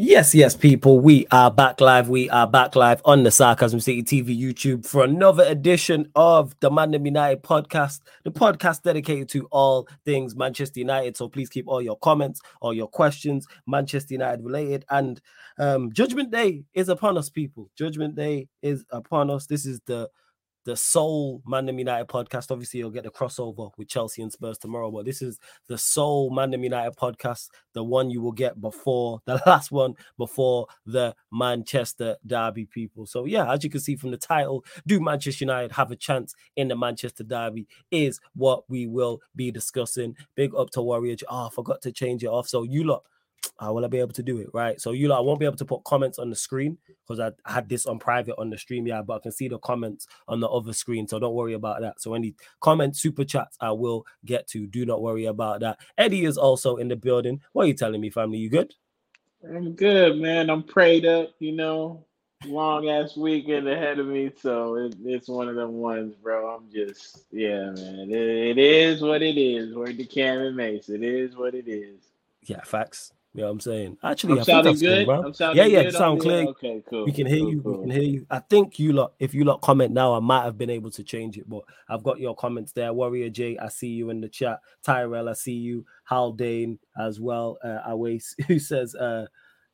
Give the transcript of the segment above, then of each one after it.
Yes, yes, people. We are back live. We are back live on the Sarcasm City TV YouTube for another edition of the Mandem United podcast, the podcast dedicated to all things Manchester United. So please keep all your comments, all your questions, Manchester United related. And um, Judgment Day is upon us, people. Judgment Day is upon us. This is the the sole Mandem United podcast. Obviously, you'll get the crossover with Chelsea and Spurs tomorrow, but this is the sole Mandem United podcast, the one you will get before the last one before the Manchester Derby people. So, yeah, as you can see from the title, do Manchester United have a chance in the Manchester Derby? Is what we will be discussing. Big up to Warrior. Oh, ah, I forgot to change it off. So, you lot how will I be able to do it? Right. So you know, I won't be able to put comments on the screen because I had this on private on the stream, yeah, but I can see the comments on the other screen. So don't worry about that. So any comment super chats I will get to. Do not worry about that. Eddie is also in the building. What are you telling me, family? You good? I'm good, man. I'm prayed up, you know. Long ass weekend ahead of me, so it, it's one of them ones, bro. I'm just, yeah, man. It, it is what it is. Word to Cam and Mace. It is what it is. Yeah, facts. You know what I'm saying? Actually, I'm I sounding good. bro. I'm sounding yeah, yeah, good sound clear. here? Okay, cool. We can hear cool, you. cool. We can hear you. I think you lot, if you lot comment now, I might have been able to change it, but I've got your comments there. Warrior J, I see you in the chat. Tyrell, I see you. Haldane as well. Uh, Awais, who says, uh,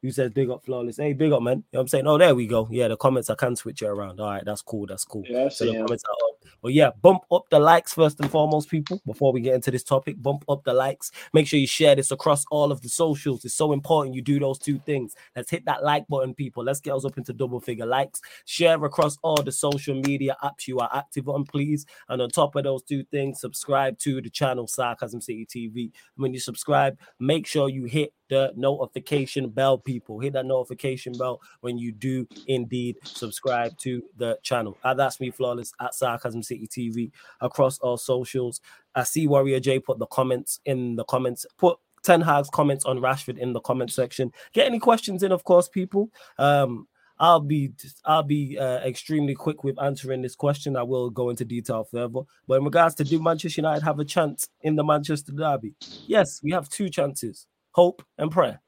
who says big up flawless. Hey, big up, man. You know what I'm saying? Oh, there we go. Yeah, the comments I can switch it around. All right, that's cool. That's cool. Yeah, I So the comments are up. But yeah, bump up the likes first and foremost, people. Before we get into this topic, bump up the likes. Make sure you share this across all of the socials. It's so important you do those two things. Let's hit that like button, people. Let's get us up into double figure likes. Share across all the social media apps you are active on, please. And on top of those two things, subscribe to the channel Sarcasm City TV. When you subscribe, make sure you hit the notification bell, people. Hit that notification bell when you do indeed subscribe to the channel. Uh, that's me, Flawless, at Sarcasm City TV across all socials. I see Warrior J put the comments in the comments. Put Ten Hag's comments on Rashford in the comment section. Get any questions in, of course, people. Um, I'll be I'll be uh, extremely quick with answering this question. I will go into detail further. But in regards to do Manchester United have a chance in the Manchester Derby? Yes, we have two chances: hope and prayer.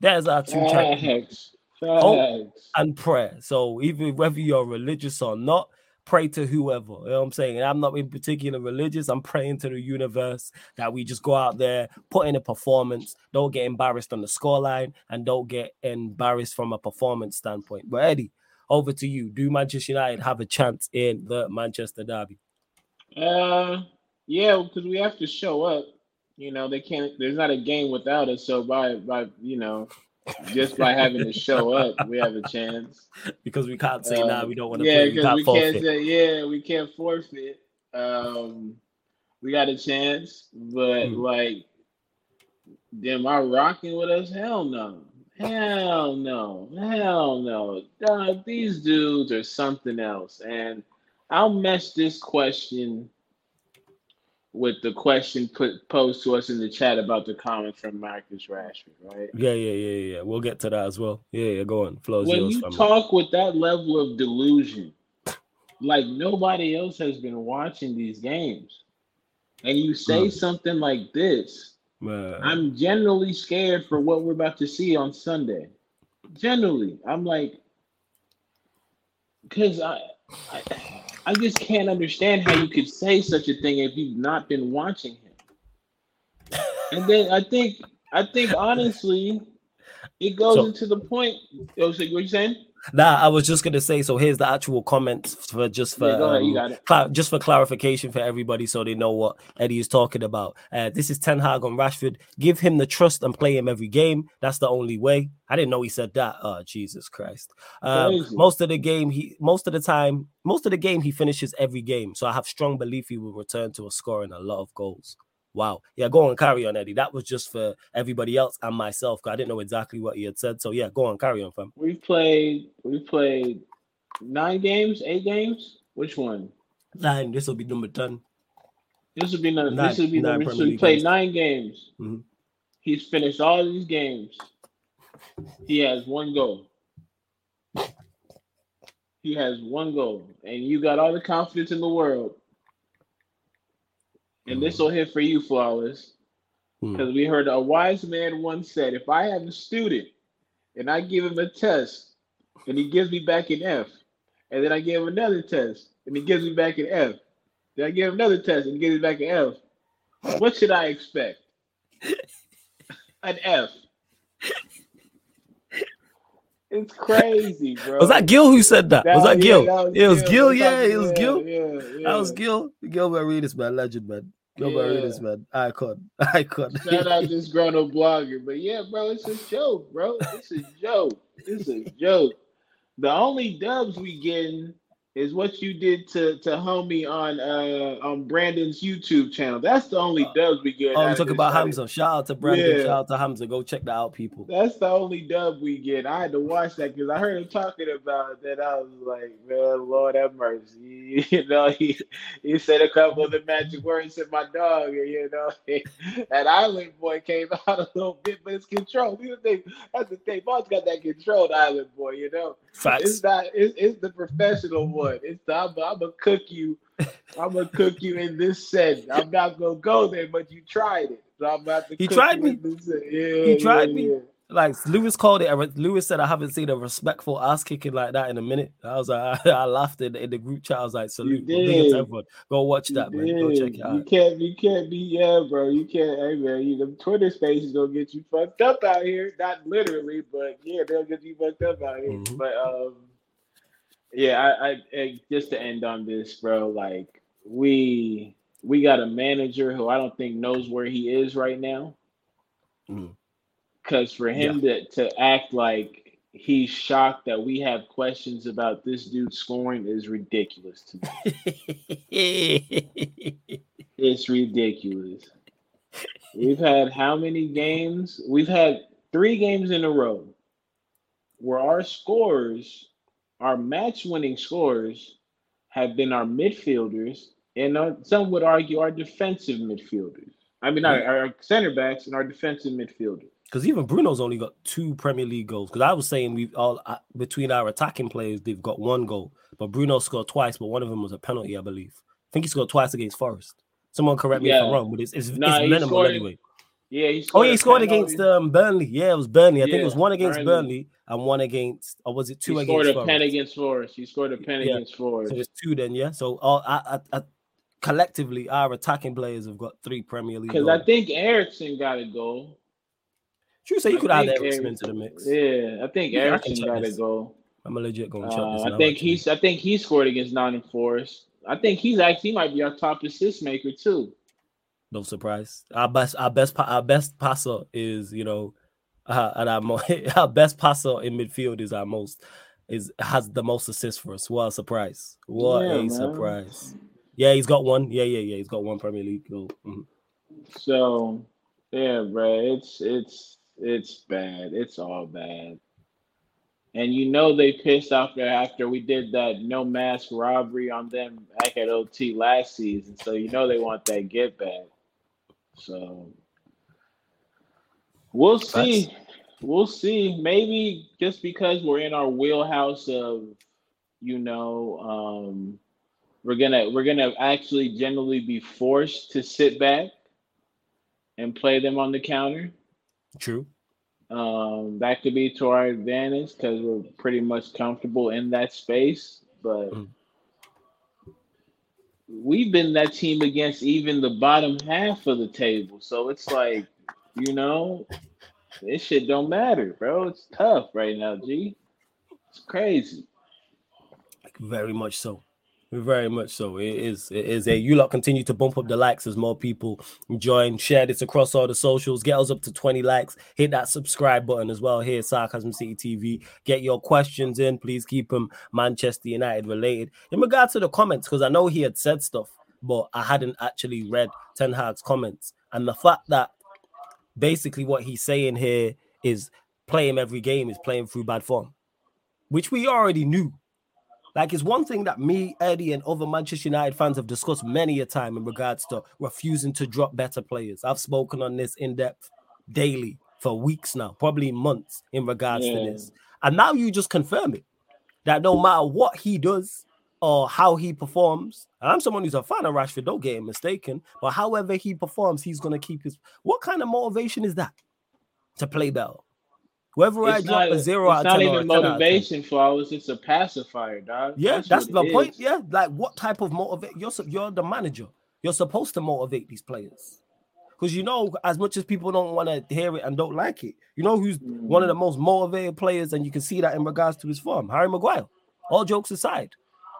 There's our two chances. Oh. And prayer. So even whether you're religious or not, pray to whoever. You know what I'm saying? And I'm not in particular religious. I'm praying to the universe that we just go out there, put in a performance, don't get embarrassed on the scoreline, and don't get embarrassed from a performance standpoint. But Eddie, over to you. Do Manchester United have a chance in the Manchester Derby? Uh, yeah, because we have to show up. You know, they can't. There's not a game without us. So by by you know, just by having to show up, we have a chance. Because we can't say Uh, now we don't want to yeah, play. We because can't we can't say yeah, we can't forfeit. Um, we got a chance, but Hmm. like, am I rocking with us? Hell no. Hell no. Hell no. Dog, these dudes are something else. And I'll mesh this question with the question put posed to us in the chat about the comment from Marcus Rashford, right? Yeah, yeah, yeah, yeah. We'll get to that as well. Yeah, yeah. Go on. Flows when you talk with that level of delusion, like nobody else has been watching these games, and you say Mm. something like this, Man. I'm generally scared for what we're about to see on Sunday. Generally, I'm like, because I, I, I just can't understand how you could say such a thing if you've not been watching him. And then I think, I think honestly, it goes So- into the point. Oh, so what you saying? Nah, I was just gonna say. So here's the actual comments for just for Yeah, ahead, um, just for clarification for everybody, so they know what Eddie is talking about. Uh, this is Ten Hag on Rashford. Give him the trust and play him every game. That's the only way. I didn't know he said that. Oh Jesus Christ! Um, most of the game, he most of the time, most of the game, he finishes every game. So I have strong belief he will return to a scoring a lot of goals. Wow. Yeah, go on, carry on, Eddie. That was just for everybody else and myself. I didn't know exactly what he had said. So yeah, go on, carry on, fam. We've played. We played nine games, eight games. Which one? Nine. This will be number ten. This would be nine. Nine- This would be nine number. So we played games. nine games. Mhm. He's finished all these games. He has one goal. He has one goal, and you got all the confidence in the world. And this will hit for you, flawless, Hmm. because we heard a wise man once said, "If I have a student and I give him a test, and he gives me back an F, and then I give him another test, and he gives me back an F, then I give him another test, and he gives me back an F. What should I expect? an F. It's crazy, bro. Was that Gil who said that? That- was that yeah, Gil? that was it was Gil. That Yeah, it was Gil. Yeah, yeah. That was Gil. Gilbert Arenas, man, legend, man. Gilbert Yeah. Arenas, man, icon, icon. Shout out to this grown up blogger. But yeah, bro, it's a joke, bro. It's a joke. It's a joke. The only dubs we getting is what you did to to homie on uh on Brandon's YouTube channel. That's the only dubs we get. Oh, we talking about. Hamza. Shout out to Brandon. Yeah. Shout out to Hamza. Go check that out, people. That's the only dub we get. I had to watch that because I heard him talking about that. I was like, man, Lord have mercy. You know, he he said a couple of the magic words to my dog, and you know, that Island boy came out a little bit, but it's controlled. That's the thing. Boss got that controlled Island boy. You know, Facts. it's not. It's, it's the professional one. It's the, I'm, I'm gonna cook you. I'm gonna cook you in this set. I'm not gonna go there, but you tried it. So I'm about to. He cook tried you me. Yeah, He tried yeah, me. yeah. Like Lewis called it. Lewis said, "I haven't seen a respectful ass kicking like that in a minute." I was like, I, laughed in, in the group chat. I was like, "Salute, You big up to everyone. Go watch that, man. Go check it You can't, you can't be, yeah, bro. You can't, hey, man. You, the Twitter space is gonna get you fucked up out here. Not literally, but yeah, they'll get you fucked up out here. Mhm. But um, yeah, I, I, I, just to end on this, bro. Like we, we got a manager who I don't think knows where he is right now. Mhm. Because for him to to act like he's shocked that we have questions about this dude scoring is ridiculous to me. It's ridiculous. We've had how many games? We've had three games in a row where our scores, our match winning scores, have been our midfielders, and uh, some would argue our defensive midfielders. I mean, our, our center backs and our defensive midfielders. Because even Bruno's only got two Premier League goals. Because I was saying we all uh, between our attacking players, they've got one goal, but Bruno scored twice, but one of them was a penalty, I believe. I think he scored twice against Forest. Someone correct me if I'm wrong, but it's it's, Nah, it's minimal scored- anyway. Yeah, he Oh, yeah, he scored against um, Burnley. Yeah, it was Burnley. I think it was one against Burnley. Burnley and one against, or was it two He against scored a Forest? pen against Forest. He scored a pen Yeah. against Forest. So there's two then, yeah. So all I, I, I, collectively, our attacking players have got three Premier League. Because. I think Eriksen got a goal. True, so you could add think Eriksen Eric- into the mix. Yeah, I think Yeah, I can Eriksen check got this. goal. I'm a legit going to check Uh, this. I think he's. I think he scored against Nottingham Forest. I think he's actually he might be our top assist maker too. no surprise. Our best, our best, our best passer is you know, uh, and our, mo- our best passer in midfield is our most is has the most assists for us. What a surprise! What Yeah, a man. surprise! Yeah, he's got one. Yeah, yeah, yeah. He's got one Premier League goal. Mhm. So yeah, bro, it's it's it's bad. It's all bad. And you know they pissed off there after we did that no mask robbery on them back at OT last season. So you know they want that get back. So we'll see. We'll see. Maybe just because we're in our wheelhouse of, you know, um, we're gonna we're gonna actually generally be forced to sit back and play them on the counter. True. Um, that could be to our advantage because we're pretty much comfortable in that space. But Mm. we've been that team against even the bottom half of the table. So it's like, you know, this shit don't matter, bro. It's tough right now, G. It's crazy. Very much so. Very much so. It is. It is a you lot continue to bump up the likes as more people join. Share this across all the socials. Get us up to 20 likes. Hit that subscribe button as well here, Sarcasm City TV. Get your questions in. Please keep them Manchester United related. In regard to the comments, because I know he had said stuff, but I hadn't actually read Ten Hag's comments. And the fact that basically what he's saying here is play him every game is playing through bad form, which we already knew. Like it's one thing that me, Eddie, and other Manchester United fans have discussed many a time in regards to refusing to drop better players. I've spoken on this in depth daily for weeks now, probably months in regards to this. And now you just confirm it that no matter what he does or how he performs, and I'm someone who's a fan of Rashford, don't get him mistaken, but however he performs, he's gonna keep his what kind of motivation is that to play better? Whether I It's drop not, a zero out it's of not ten or a even 10 out of 10. motivation, flawless. It's a pacifier, dog. Yeah, that's, the point. is. Yeah, like what type of motivate? You're you're the manager. You're supposed to motivate these players because you know as much as people don't want to hear it and don't like it, you know who's one Mm. of the most motivated players, and you can see that in regards to his form, Harry Maguire. All jokes aside,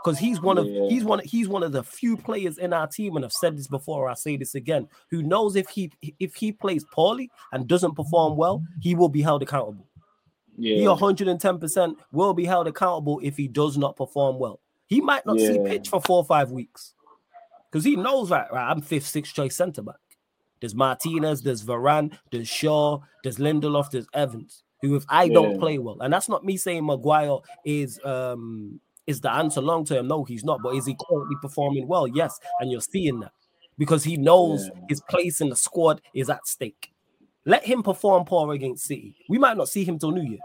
because he's one of Yeah. he's one he's one of the few players in our team, and I've said this before, I say this again, who knows if he if he plays poorly and doesn't perform well, he will be held accountable. He 110% will be held accountable if he does not perform well. He might not see pitch for four or five weeks because he knows, right, right, I'm fifth, sixth choice centre back. There's Martinez, there's Varane, there's Shaw, there's Lindelof, there's Evans, who if I don't Yeah. play well, and that's not me saying Maguire is um is the answer long term. No, he's not, but is he currently performing well? Yes, and you're seeing that because he knows Yeah. his place in the squad is at stake. Let him perform poor against City. We might not see him till New Year.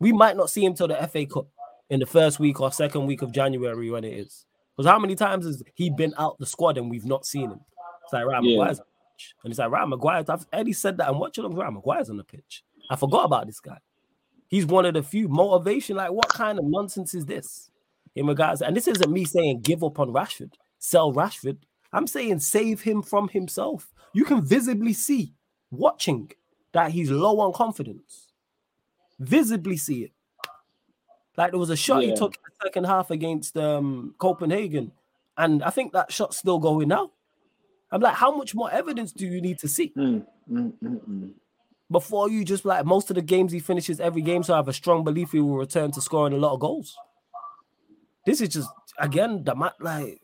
We might not see him till the FA Cup in the first week or second week of January when it is. Because how many times has he been out the squad and we've not seen him? It's like Ryan Yeah. Maguire's on the pitch. And it's like Ryan Maguire. I've, Eddie said that I'm watching him. Ryan Maguire's on the pitch. I forgot about this guy. He's one of the few motivation. Like, what kind of nonsense is this? In regards, and this isn't me saying give up on Rashford, sell Rashford. I'm saying save him from himself. You can visibly see, watching, that he's low on confidence. Visibly see it. Like there was a shot he took in the second half against um, Copenhagen, and I think that shot's still going now. I'm like, how much more evidence do you need to see Mm, mm, mm, mm. before you just like most of the games he finishes every game? So I have a strong belief he will return to scoring a lot of goals. This is just again the mat like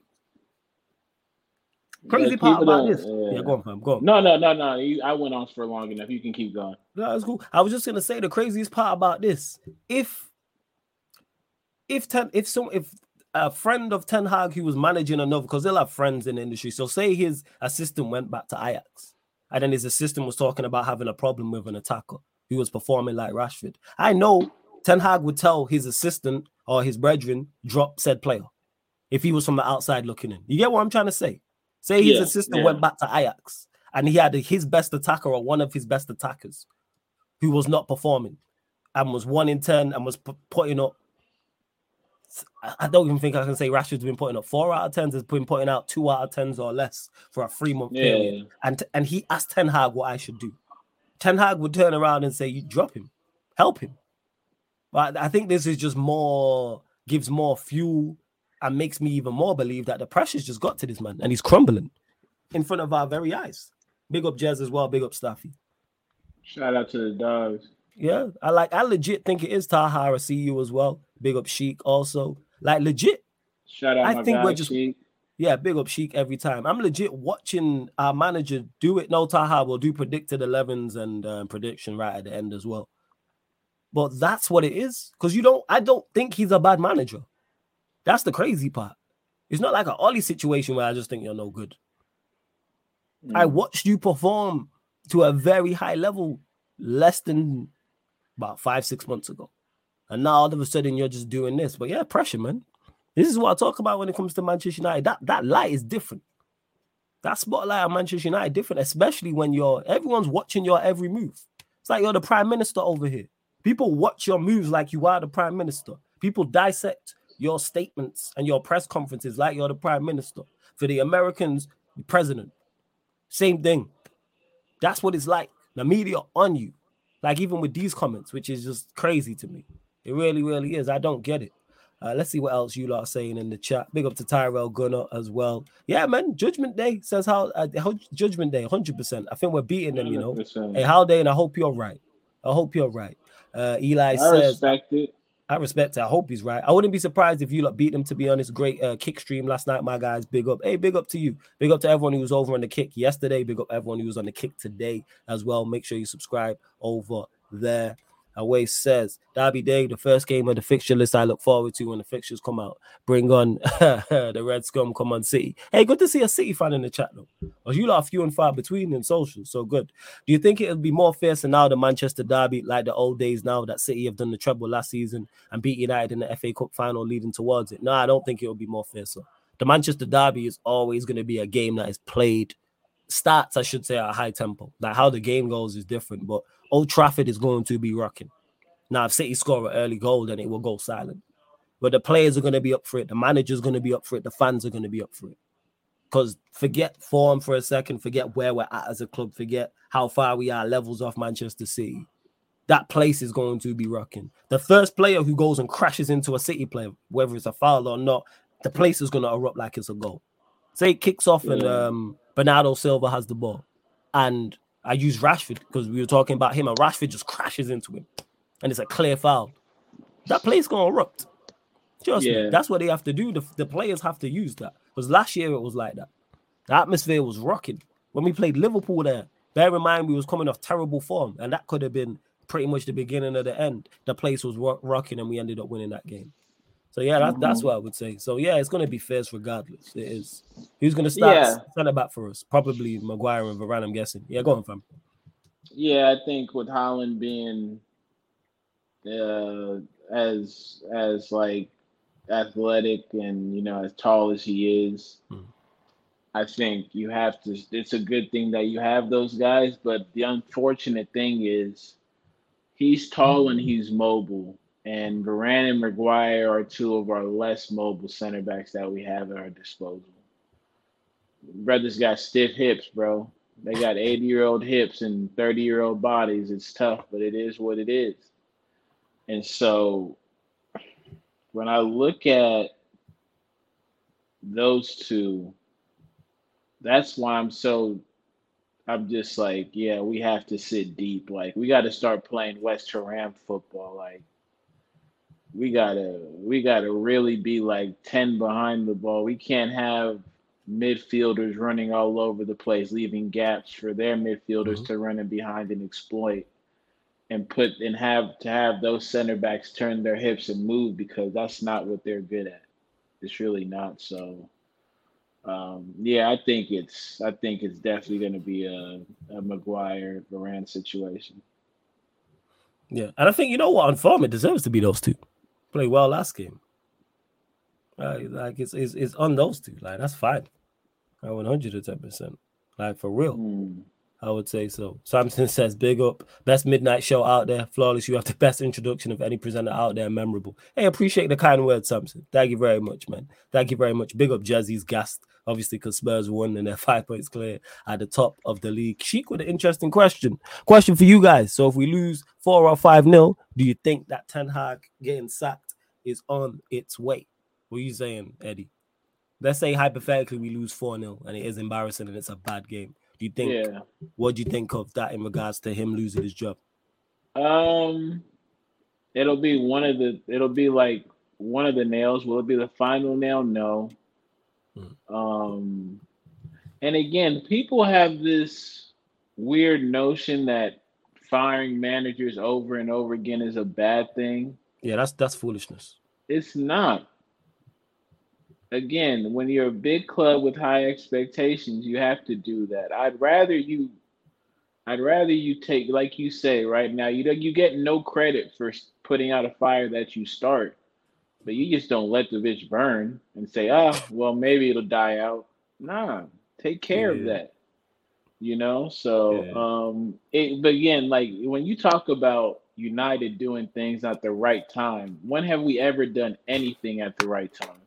crazy Yeah, part about don't- this. yeah. Yeah, go on, fam. Go on. No, no, no, no. You, I went on for long enough. You can keep going. No, that's cool. I was just gonna say the craziest part about this. If if ten if some if a friend of Ten Hag who was managing another because they'll have friends in the industry. So say his assistant went back to Ajax and then his assistant was talking about having a problem with an attacker who was performing like Rashford. I know Ten Hag would tell his assistant or his brethren drop said player if he was from the outside looking in. You get what I'm trying to say? Say his Yeah, assistant yeah. went back to Ajax and he had his best attacker or one of his best attackers who was not performing and was one in 10 and was pu- putting up. I don't even think I can say Rashford's been putting up four out of 10s, has been putting out two out of 10s or less for a three month period. Yeah. And, and he asked Ten Hag what I should do. Ten Hag would turn around and say, You drop him, help him. But I think this is just more, gives more fuel and makes me even more believe that the pressure's just got to this man and he's crumbling in front of our very eyes. Big up Jez as well, big up Staffy. Shout out to the dogs. Yeah, I like. I legit think it is Tahara CU as well. Big up Sheik also. Like legit. Shout out I my think guy, we're just- Sheik. Yeah, big up Sheik every time. I'm legit watching our manager do it. No, Taha will do predicted 11s and um, prediction right at the end as well. But that's what it is. Because you don't, I don't think he's a bad manager. That's the crazy part. It's not like an Ollie situation where I just think you're no good. I Mm. watched you perform to a very high level less than about five, six months ago. And now all of a sudden you're just doing this. But yeah, pressure, man. This is what I talk about when it comes to Manchester United. That that light is different. That spotlight on Manchester United different, especially when you're everyone's watching your every move. It's like you're the prime minister over here. People watch your moves like you are the prime minister. People dissect your statements and your press conferences like you're the prime minister. For the Americans, the president. Same thing. That's what it's like. The media on you. Like even with these comments, which is just crazy to me. It really, really is. I don't get it. Uh, let's see what else you lot are saying in the chat. Big up to Tyrell Gunner as well. Yeah, man. Judgment Day says how, uh, how Judgment Day, 100%. I think we're beating them, you know. 100%. Hey, how they and I hope you're right. I hope you're right. Uh, Eli I says, respect it. I respect it. I hope he's right. I wouldn't be surprised if you like, beat them, to be honest. Great uh, kick stream last night, my guys. Big up. Hey, big up to you. Big up to everyone who was over on the kick yesterday. Big up everyone who was on the kick today as well. Make sure you subscribe over there. Away says Derby Day, the first game of the fixture list I look forward to when the fixtures come out. Bring on the Red Scum, come on City. Hey, good to see a City fan in the chat though. Or you are few and far between in social, so good. Do you think it'll be more fierce now the Manchester Derby, like the old days now that City have done the treble last season and beat United in the FA Cup final leading towards it? No, I don't think it will be more fierce. The Manchester Derby is always going to be a game that is played stats, I should say, at high tempo. Like how the game goes is different, but Old Trafford is going to be rocking. Now, if City score an early goal, then it will go silent. But the players are going to be up for it. The manager's going to be up for it. The fans are going to be up for it. Because forget form for a second, forget where we're at as a club, forget how far we are levels off Manchester City. That place is going to be rocking. The first player who goes and crashes into a City player, whether it's a foul or not, the place is going to erupt like it's a goal. Say it kicks off yeah. and um, Bernardo Silva has the ball. And I use Rashford because we were talking about him, and Rashford just crashes into him. And it's a clear foul. That place going to erupt. Trust yeah. me, that's what they have to do. The, the players have to use that. Because last year it was like that. The atmosphere was rocking. When we played Liverpool there, bear in mind we was coming off terrible form, and that could have been pretty much the beginning of the end. The place was rock, rocking, and we ended up winning that game. So yeah, that, that's mm-hmm. what I would say. So yeah, it's going to be fierce regardless. It is. Who's going to start yeah. centre back for us? Probably Maguire and Varane. I'm guessing. Yeah, go on, fam. Yeah, I think with Haaland being uh, as as like athletic and you know as tall as he is, hmm. I think you have to. It's a good thing that you have those guys, but the unfortunate thing is he's tall and he's mobile. And Varane and Maguire are two of our less mobile center backs that we have at our disposal. Brothers got stiff hips, bro. They got 80 year old hips and 30 year old bodies. It's tough, but it is what it is. And so when I look at those two, that's why I'm so I'm just like, yeah, we have to sit deep. Like we got to start playing West Ham football. Like we gotta we gotta really be like 10 behind the ball. We can't have midfielders running all over the place, leaving gaps for their midfielders mm-hmm. to run in behind and exploit and put and have to have those center backs turn their hips and move because that's not what they're good at. It's really not. So um, yeah, I think it's I think it's definitely going to be a, a Maguire Varane situation. Yeah, and I think you know what on form it deserves to be those two. Play well last game. Like, like it's, it's it's on those two. Like that's fine. I One hundred and ten percent. Like for real. Mm. I would say so. Samson says, big up. Best midnight show out there. Flawless. You have the best introduction of any presenter out there. Memorable. Hey, appreciate the kind words, Samson. Thank you very much, man. Thank you very much. Big up Jazzy's gassed, obviously, because Spurs won and they're five points clear at the top of the league. Sheik with an interesting question. Question for you guys. So if we lose four or five nil, do you think that Ten Hag getting sacked is on its way? What are you saying, Eddie? Let's say hypothetically we lose 4 0 and it is embarrassing and it's a bad game. Do you think? Yeah. What do you think of that in regards to him losing his job? Um, it'll be one of the. It'll be like one of the nails. Will it be the final nail? No. Hmm. Um, and again, people have this weird notion that firing managers over and over again is a bad thing. Yeah, that's that's foolishness. It's not again, when you're a big club with high expectations, you have to do that. I'd rather you I'd rather you take like you say right now, you you get no credit for putting out a fire that you start. But you just don't let the bitch burn and say, "Oh, well, maybe it'll die out." Nah, take care yeah. of that. You know, so yeah. um it but again, like when you talk about United doing things at the right time, when have we ever done anything at the right time?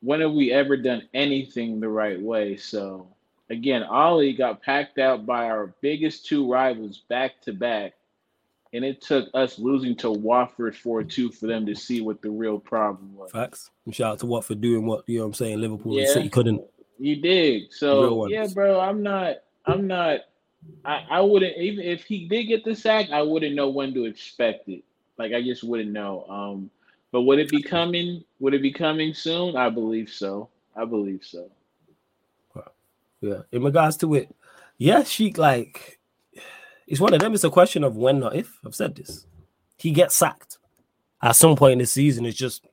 When have we ever done anything the right way? So again, Ollie got packed out by our biggest two rivals back to back. And it took us losing to Watford 4 2 for them to see what the real problem was. Facts. And shout out to Watford doing what, you know what I'm saying? Liverpool yeah, and City couldn't. You dig. So, yeah, bro, I'm not, I'm not, I, I wouldn't, even if he did get the sack, I wouldn't know when to expect it. Like, I just wouldn't know. Um, but would it be coming? Would it be coming soon? I believe so. I believe so. Yeah. In regards to it, yeah, Sheik, like it's one of them. It's a question of when, not if. I've said this. He gets sacked at some point in the season. It's just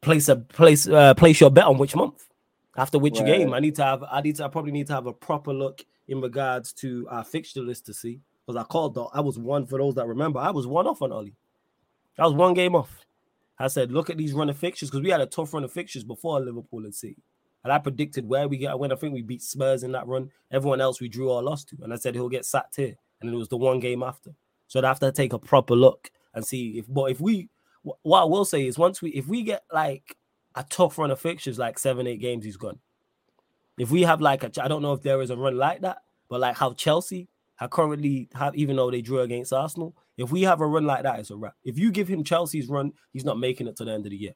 place a place uh, place your bet on which month after which right. game. I need to have. I need to. I probably need to have a proper look in regards to our fixture list to see because I called. The, I was one for those that remember. I was one off on Ollie. I was one game off. I said, look at these running fixtures because we had a tough run of fixtures before Liverpool and City. And I predicted where we get when I think we beat Spurs in that run. Everyone else we drew or lost to. And I said he'll get sacked here. And it was the one game after. So I'd have to take a proper look and see if but if we what I will say is once we if we get like a tough run of fixtures, like seven, eight games, he's gone. If we have like a I don't know if there is a run like that, but like how Chelsea are currently have even though they drew against Arsenal, if we have a run like that, it's a wrap. If you give him Chelsea's run, he's not making it to the end of the year.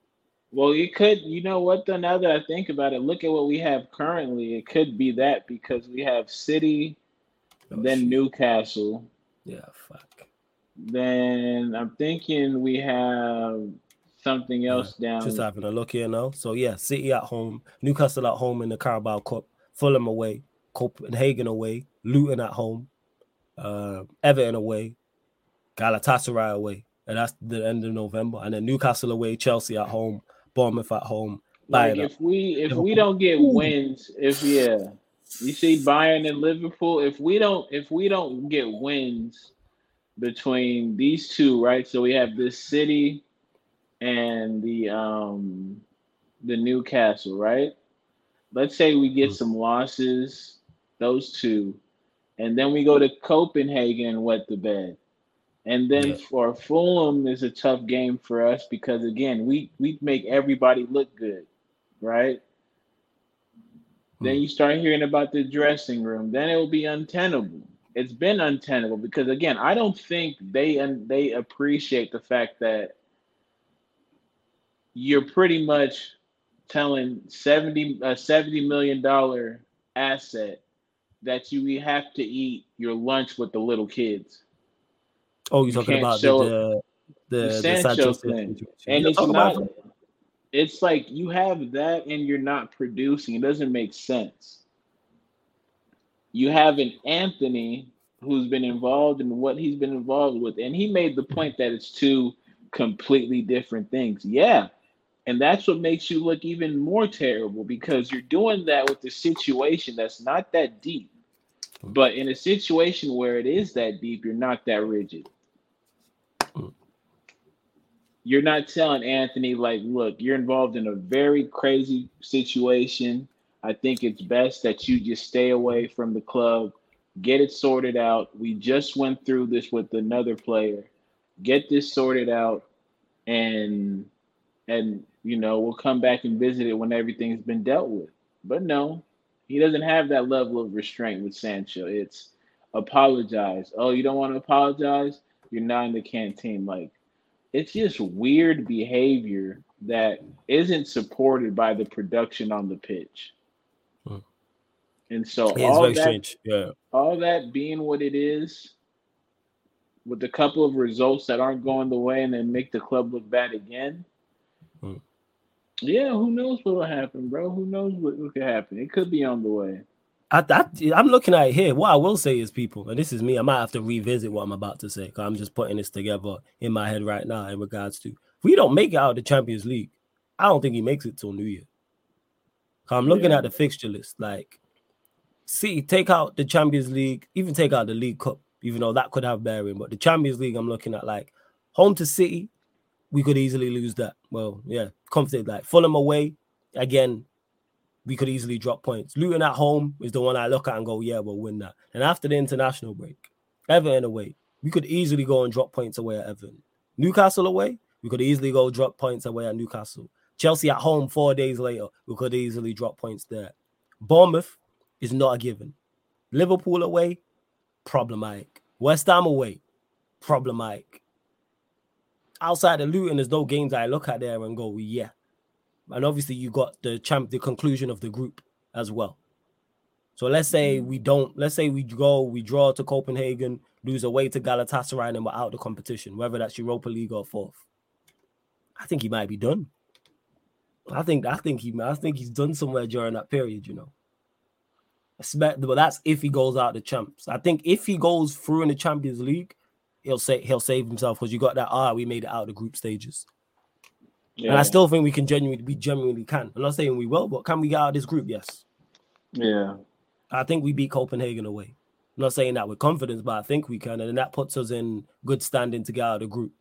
Well, you could, you know what? Though now that I think about it, look at what we have currently. It could be that because we have City, oh, then shit. Newcastle. Yeah, fuck. Then I'm thinking we have something else yeah, down. Just having a look here now. So yeah, City at home, Newcastle at home in the Carabao Cup, Fulham away, Copenhagen away, Luton at home, uh, Everton away, Galatasaray away, and that's the end of November. And then Newcastle away, Chelsea at home, Bournemouth at home. Like if we if we don't get wins, if yeah, you see Bayern and Liverpool. If we don't if we don't get wins between these two, right? So we have this City and the um the Newcastle, right? Let's say we get mm. some losses, those two, and then we go to Copenhagen and wet the bed. And then yeah. for Fulham is a tough game for us because again, we we make everybody look good, right? Hmm. Then you start hearing about the dressing room. Then it will be untenable. It's been untenable because again, I don't think they and they appreciate the fact that you're pretty much telling 70 a 70 million dollar asset that you have to eat your lunch with the little kids. Oh, you're talking about the, the, the, the Sancho thing. And it's not it's like you have that and you're not producing. It doesn't make sense. You have an Antony who's been involved in what he's been involved with, and he made the point that it's two completely different things. Yeah. And that's what makes you look even more terrible because you're doing that with a situation that's not that deep. But in a situation where it is that deep, you're not that rigid. You're not telling Antony, like, look, you're involved in a very crazy situation. I think it's best that you just stay away from the club, get it sorted out. We just went through this with another player. Get this sorted out and and you know, we'll come back and visit it when everything's been dealt with. But no, he doesn't have that level of restraint with Sancho. It's apologize. Oh, you don't want to apologize? You're not in the canteen. Like, it's just weird behavior that isn't supported by the production on the pitch. Hmm. And so all that, strange. yeah, all that being what it is, with a couple of results that aren't going the way and then make the club look bad again. Hmm. Yeah, who knows what will happen, bro? Who knows what, what could happen? It could be on the way. I, I, am looking at it here. What I will say is, people, and this is me. I might have to revisit what I'm about to say because I'm just putting this together in my head right now in regards to we don't make it out of the Champions League, I don't think he makes it till New Year. I'm looking yeah. at the fixture list. Like, see, take out the Champions League, even take out the League Cup, even though that could have bearing. But the Champions League, I'm looking at like home to City, we could easily lose that. Well, yeah, confident Like Fulham away, again, we could easily drop points. Luton at home is the one I look at and go, yeah, we'll win that. And after the international break, Everton away, we could easily go and drop points away at Everton. Newcastle away, we could easily go drop points away at Newcastle. Chelsea at home four days later, we could easily drop points there. Bournemouth is not a given. Liverpool away, problematic. West Ham away, problematic outside of Luton, there's no games I look at there and go, yeah. And obviously, you got the champ, the conclusion of the group as well. So let's say mm. we don't, let's say we go, we draw to Copenhagen, lose away to Galatasaray, and we're out of the competition, whether that's Europa League or fourth. I think he might be done. I think I think he I think he's done somewhere during that period, you know. But that's if he goes out the champs. I think if he goes through in the Champions League, he'll say he'll save himself because you got that. Ah, we made it out of the group stages. Yeah. And I still think we can genuinely, we genuinely can. I'm not saying we will, but can we get out of this group? Yes. Yeah. I think we beat Copenhagen away. I'm not saying that with confidence, but I think we can, and that puts us in good standing to get out of the group.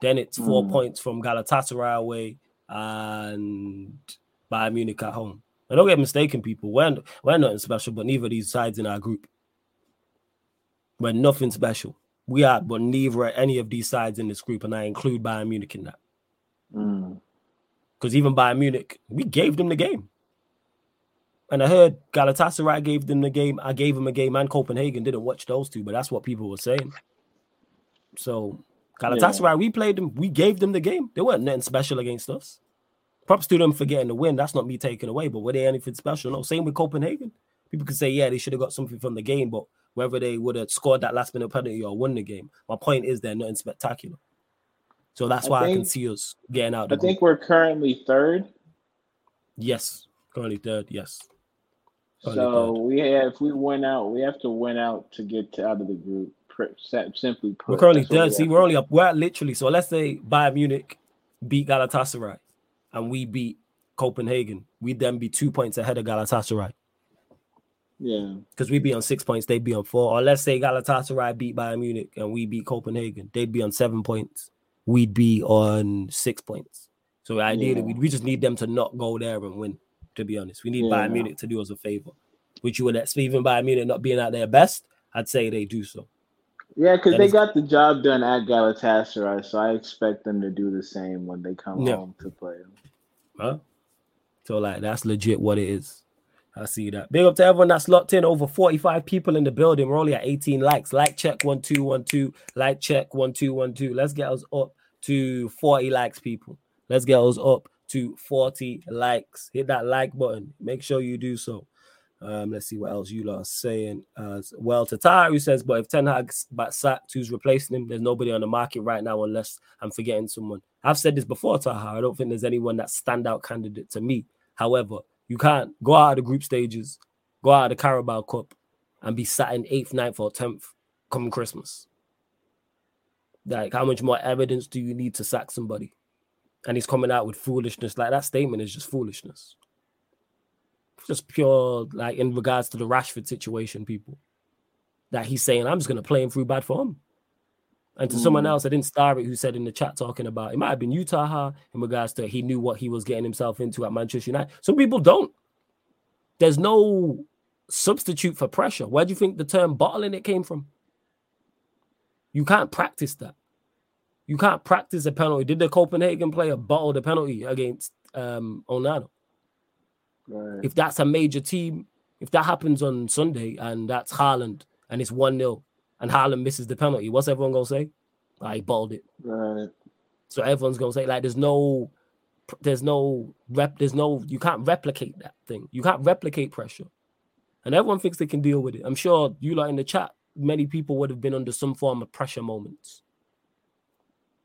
Then it's four mm. points from Galatasaray away and Bayern Munich at home. And don't get mistaken, people. We're, we're nothing special, but neither of these sides in our group. We're nothing special. We are, but neither are any of these sides in this group, and I include Bayern Munich in that. Because Mm. even Bayern Munich, we gave them the game. And I heard Galatasaray gave them the game. I gave them a game, and Copenhagen didn't watch those two, but that's what people were saying. So Galatasaray, we played them. We gave them the game. They weren't nothing special against us. Props to them for getting the win. That's not me taking away, but were they anything special? No. Same with Copenhagen. People could say, yeah, they should have got something from the game, but whether they would have scored that last minute penalty or won the game, my point is they're nothing spectacular. So that's I why I can see us getting out. I think we're currently third. yes, currently third. Yes. Currently So third. we have, if we win out, we have to win out to get to, out of the group. Simply put, We're currently third. See, we're only up. We're at literally. So let's say Bayern Munich beat Galatasaray, and we beat Copenhagen. We'd then be two points ahead of Galatasaray Yeah. because we'd be on six points. They'd be on four. Or let's say Galatasaray beat Bayern Munich and we beat Copenhagen. They'd be on seven points. We'd be on six points. So ideally, Yeah. we, we just need them to not go there and win. To be honest, we need Yeah. Bayern Munich to do us a favor, which you would expect. Even Bayern Munich not being at their best, I'd say they do so. Yeah, because they is- got the job done at Galatasaray, so I expect them to do the same when they come Yeah. home to play. Huh? So like that's legit what it is. I see that. Big up to everyone that's locked in. Over 45 people in the building. We're only at 18 likes. Like check one two one two. Like check one two one two. Let's get us up to 40 likes, people. Let's get us up to 40 likes. Hit that like button. Make sure you do so. Um, let's see what else you lot are saying as well. Who says, but if Ten Hag's back sacked, who's replacing him? There's nobody on the market right now unless I'm forgetting someone. I've said this before, Taha. I don't think there's anyone that standout candidate to me. However, you can't go out of the group stages, go out of the Carabao Cup, and be sat in eighth, ninth, or tenth come Christmas. Like, how much more evidence do you need to sack somebody? And he's coming out with foolishness. Like that statement is just foolishness. Just pure, like in regards to the Rashford situation, people. That he's saying, I'm just gonna play him through bad form. And to someone Mm. else, I didn't star it, who said in the chat talking about it might have been Utah in regards to he knew what he was getting himself into at Manchester United. Some people don't. There's no substitute for pressure. Where do you think the term bottling it came from? You can't practice that. You can't practice a penalty. Did the Copenhagen player bottle the penalty against um Onana? Right. If that's a major team, if that happens on Sunday and that's Haaland and it's 1 0 and Haaland misses the penalty, what's everyone gonna say? I balled it. right. So everyone's gonna say like there's no there's no rep there's no you can't replicate that thing. You can't replicate pressure. And everyone thinks they can deal with it. I'm sure you like in the chat, many people would have been under some form of pressure moments.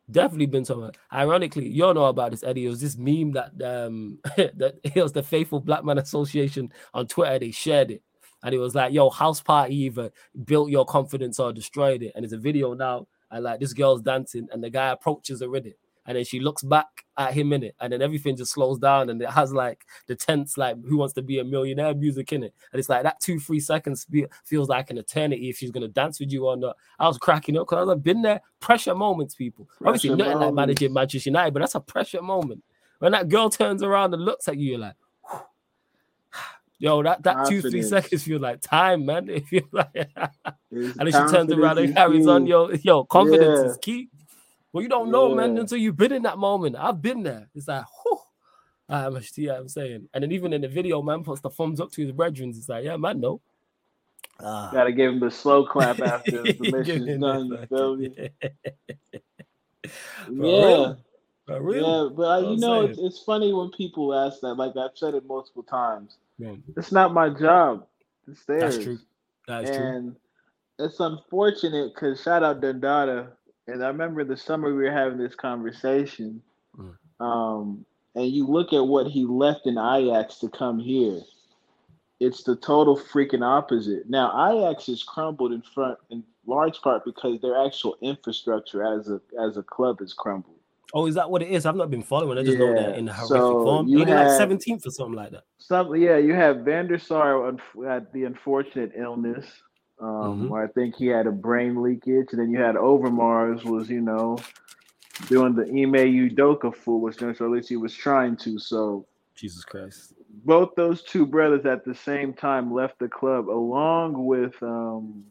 Definitely been some. Ironically, you all know about this, Eddie. It was this meme that um that it was the Faithful Black Man Association on Twitter. They shared it, and it was like, "Yo, house party either built your confidence or destroyed it." And it's a video now, and like this girl's dancing, and the guy approaches her with it, and then she looks back at him in it, and then everything just slows down, and it has like the tense, like "Who Wants to Be a Millionaire" music in it, and it's like that two three seconds fe- feels like an eternity if she's gonna dance with you or not. I was cracking up because I've been there. Pressure moments, people. Obviously, Pressure nothing like managing Manchester United, but that's a pressure moment. When that girl turns around and looks at you, you're like, yo, that, that two, three seconds feel like time, man. Like, and then she turns around and carries on. Yo, yo, confidence Yeah. is key. Well, you don't know, man, until you've been in that moment. I've been there. It's like, whew. I'm, yeah, I'm saying. And then even in the video, man puts the thumbs up to his brethren. It's like, yeah, man, no. Ah. Gotta give him the slow clap after the mission's done. the You feel? For Yeah. real. Yeah, but uh, you know, it's, it's funny when people ask that. Like I've said it multiple times. Yeah, It's not my job. It's theirs. That's true. That's true. and it's unfortunate because shout out Dundada. And I remember the summer we were having this conversation. Mm. Um, and you look at what he left in Ajax to come here. It's the total freaking opposite. Now Ajax is crumbled in front in large part because their actual infrastructure as a as a club has crumbled. Oh, is that what it is? I've not been following. I just know Yeah, that in a horrific so form. you Ain't like 17th or something like that? Some yeah, you have Van der Sar had the unfortunate illness. Um, Mhm. where I think he had a brain leakage, and then you had Overmars was you know doing the Ime Udoka fool, which or at least he was trying to. So Jesus Christ. both those two brothers at the same time left the club along with um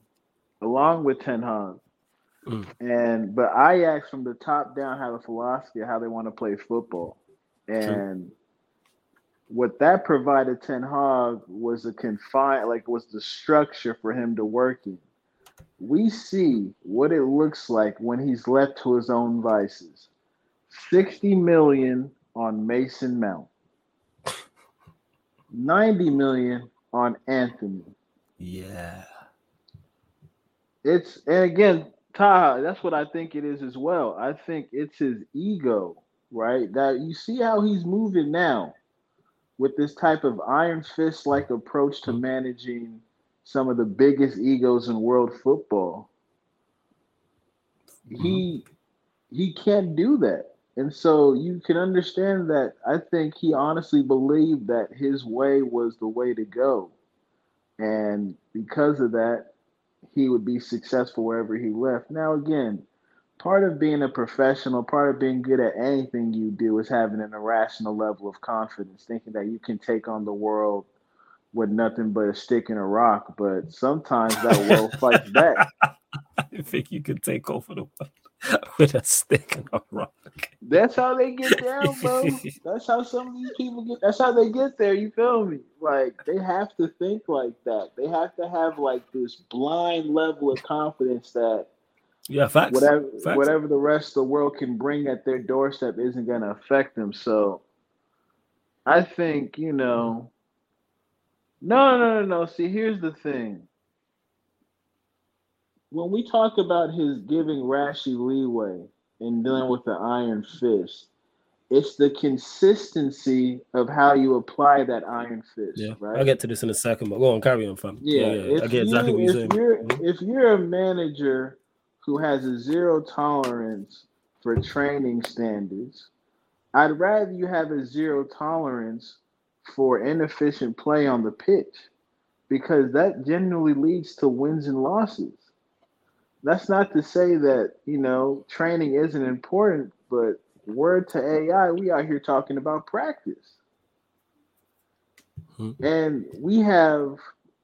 along with Ten Hag. Mm. And but Ajax from the top down have a philosophy of how they want to play football. And True. what that provided Ten Hag was a confined like was the structure for him to work in. We see what it looks like when he's left to his own vices. 60 million on Mason Mount. 90 million on Antony. Yeah. It's and again, Taha, that's what I think it is as well. I think it's his ego, right? That you see how he's moving now with this type of iron fist like approach to managing some of the biggest egos in world football. Mm-hmm. He he can't do that. And so you can understand that I think he honestly believed that his way was the way to go. And because of that, he would be successful wherever he left. Now, again, part of being a professional, part of being good at anything you do is having an irrational level of confidence, thinking that you can take on the world with nothing but a stick and a rock. But sometimes that world fights back. I think you can take over the world. with a stick and a rock. That's how they get down, bro. that's how some of these people get. That's how they get there. You feel me? Like they have to think like that. They have to have like this blind level of confidence that yeah, facts. Whatever facts. whatever the rest of the world can bring at their doorstep isn't going to affect them. So I think you know. No, no, no, no. See, here's the thing when we talk about his giving Rashi leeway and dealing with the iron fist, it's the consistency of how you apply that iron fist. Yeah, right. I'll get to this in a second, but go on, carry on, fam. Yeah, yeah, yeah. I get exactly you, what you're saying. You're, mm-hmm. If you're a manager who has a zero tolerance for training standards, I'd rather you have a zero tolerance for inefficient play on the pitch because that generally leads to wins and losses that's not to say that you know training isn't important, but word to AI, we out here talking about practice, mm-hmm. and we have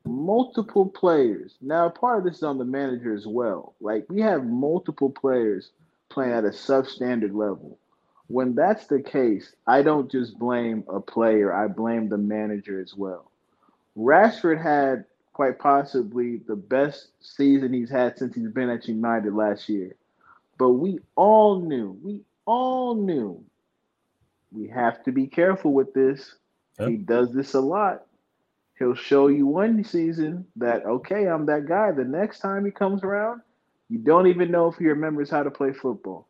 multiple players. Now, part of this is on the manager as well. Like we have multiple players playing at a substandard level. When that's the case, I don't just blame a player, I blame the manager as well. Rashford had quite possibly the best season he's had since he's been at United last year. But we all knew, we all knew we have to be careful with this. Yep. He does this a lot. He'll show you one season that, okay, I'm that guy. The next time he comes around, you don't even know if he remembers how to play football.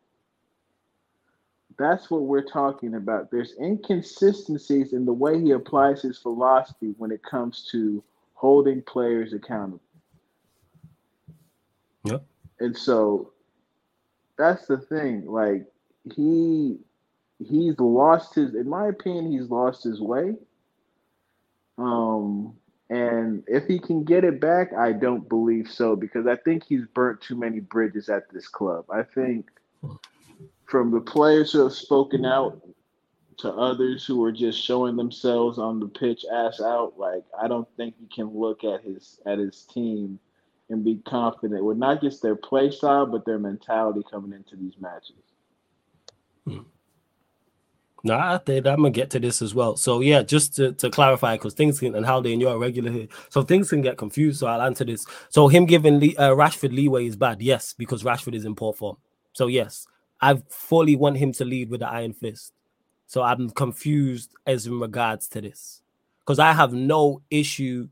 That's what we're talking about. There's inconsistencies in the way he applies his philosophy when it comes to holding players accountable. Yep. And so that's the thing. Like he he's lost his in my opinion, he's lost his way. Um and if he can get it back, I don't believe so because I think he's burnt too many bridges at this club. I think from the players who have spoken out to others who are just showing themselves on the pitch ass out, like I don't think you can look at his at his team and be confident with not just their play style but their mentality coming into these matches. Hmm. No, I think I'm gonna get to this as well. So yeah, just to, to clarify, because things can and how they you're a regular here, so things can get confused. So I'll answer this. So him giving Lee, uh, Rashford leeway is bad, yes, because Rashford is in poor form. So yes, I fully want him to lead with the iron fist. So I'm confused as in regards to this because I have no issue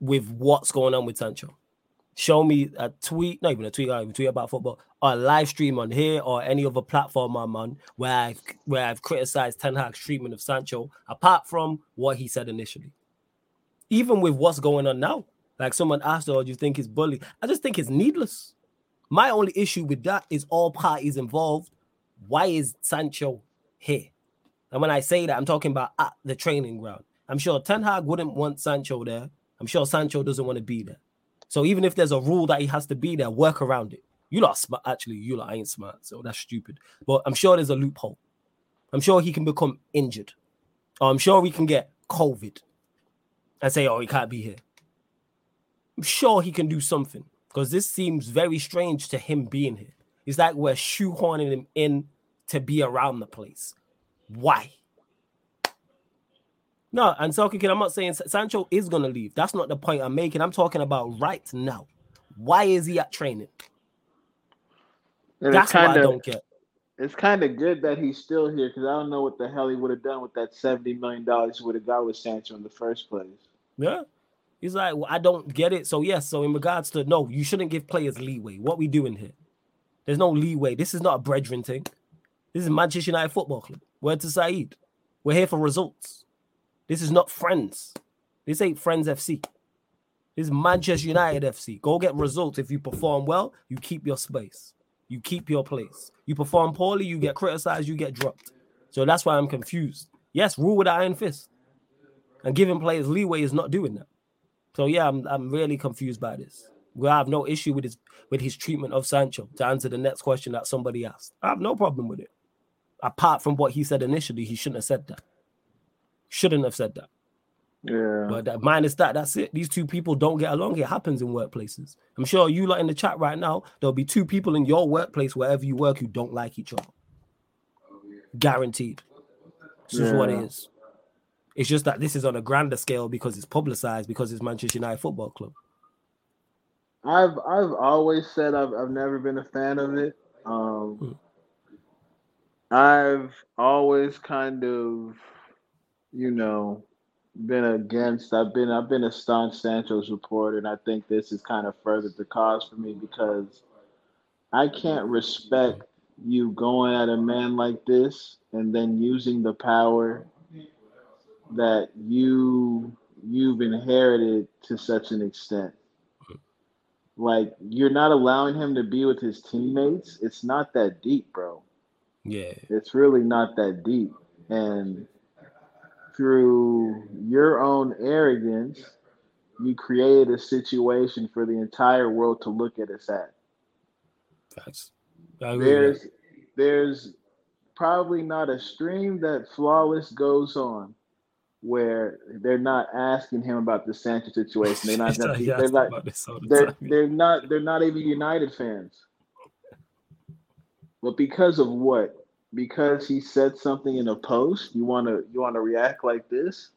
with what's going on with Sancho. Show me a tweet, not even a tweet, I even tweet about football, or a live stream on here or any other platform I'm on where I've where I've criticized Ten Hag's treatment of Sancho, apart from what he said initially. Even with what's going on now, like someone asked, "Oh, do you think he's bully?" I just think it's needless. My only issue with that is all parties involved. Why is Sancho here? And when I say that, I'm talking about at the training ground. I'm sure Ten Hag wouldn't want Sancho there. I'm sure Sancho doesn't want to be there. So even if there's a rule that he has to be there, work around it. You lot smart. Actually, you lot ain't smart, so that's stupid. But I'm sure there's a loophole. I'm sure he can become injured. Or I'm sure we can get COVID and say, oh, he can't be here. I'm sure he can do something because this seems very strange to him being here. It's like we're shoehorning him in to be around the place. Why? No, and Selkie Kid, I'm not saying Sancho is gonna leave. That's not the point I'm making. I'm talking about right now. Why is he at training? And That's kinda, what I don't get. It's kind of good that he's still here because I don't know what the hell he would have done with that seventy million dollars he would have got with Sancho in the first place. Yeah, he's like, well, I don't get it. So yes, so in regards to no, you shouldn't give players leeway. What we doing here? There's no leeway. This is not a brethren thing. This is Manchester United Football Club. Word to Saeed. We're here for results. This is not friends. This ain't Friends FC. This is Manchester United FC. Go get results. If you perform well, you keep your space. You keep your place. You perform poorly, you get criticized, you get dropped. So that's why I'm confused. Yes, rule with the iron fist. And giving players leeway is not doing that. So yeah, I'm I'm really confused by this. We have no issue with his with his treatment of Sancho. To answer the next question that somebody asked, I have no problem with it. Apart from what he said initially, he shouldn't have said that. Shouldn't have said that. Yeah. But that, minus that, that's it. These two people don't get along. It happens in workplaces. I'm sure you lot in the chat right now, there'll be two people in your workplace, wherever you work, who don't like each other. Guaranteed. This yeah. is what it is. It's just that this is on a grander scale because it's publicized because it's Manchester United Football Club. I've I've always said I've I've never been a fan of it. Um, mm. I've always kind of, you know, been against. I've been I've been a staunch Sancho supporter, and I think this is kind of furthered the cause for me because I can't respect you going at a man like this and then using the power that you you've inherited to such an extent. Like you're not allowing him to be with his teammates. It's not that deep, bro. Yeah. It's really not that deep. And through your own arrogance, you created a situation for the entire world to look at us at. That's there's there's probably not a stream that flawless goes on where they're not asking him about the Sancho situation. They're not. they're not. They're, they're not. They're not even United fans. But because of what? Because he said something in a post, you want to you want to react like this?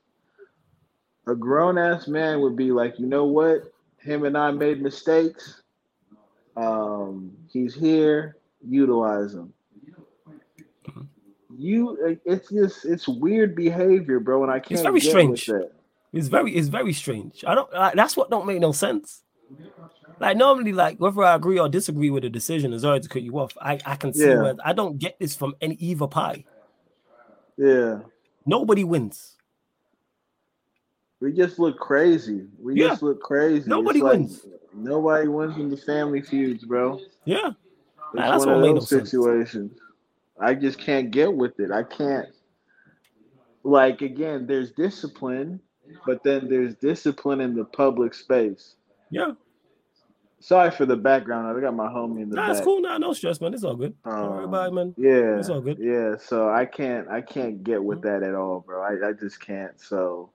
A grown ass man would be like, you know what? Him and I made mistakes. Um, he's here. Utilize him you it's just it's weird behavior, bro, and I can't. It's very strange. It's very it's very strange. I don't. Like, that's what don't make no sense. Like normally, like whether I agree or disagree with the decision, is already to cut you off. I I can see yeah. where I don't get this from any either pie. Yeah. Nobody wins. We just look crazy. We yeah. just look crazy. Nobody like, wins. Nobody wins in the family feuds, bro. Yeah. Nah, that's one what of those no situations. Sense. I just can't get with it. I can't. Like again, there's discipline, but then there's discipline in the public space. Yeah. Sorry for the background. I got my homie in the. Nah, back. it's cool. Nah, no stress, man. It's all good. Um, Everybody, man. Yeah, it's all good. Yeah, so I can't, I can't get with that at all, bro. I, I just can't. So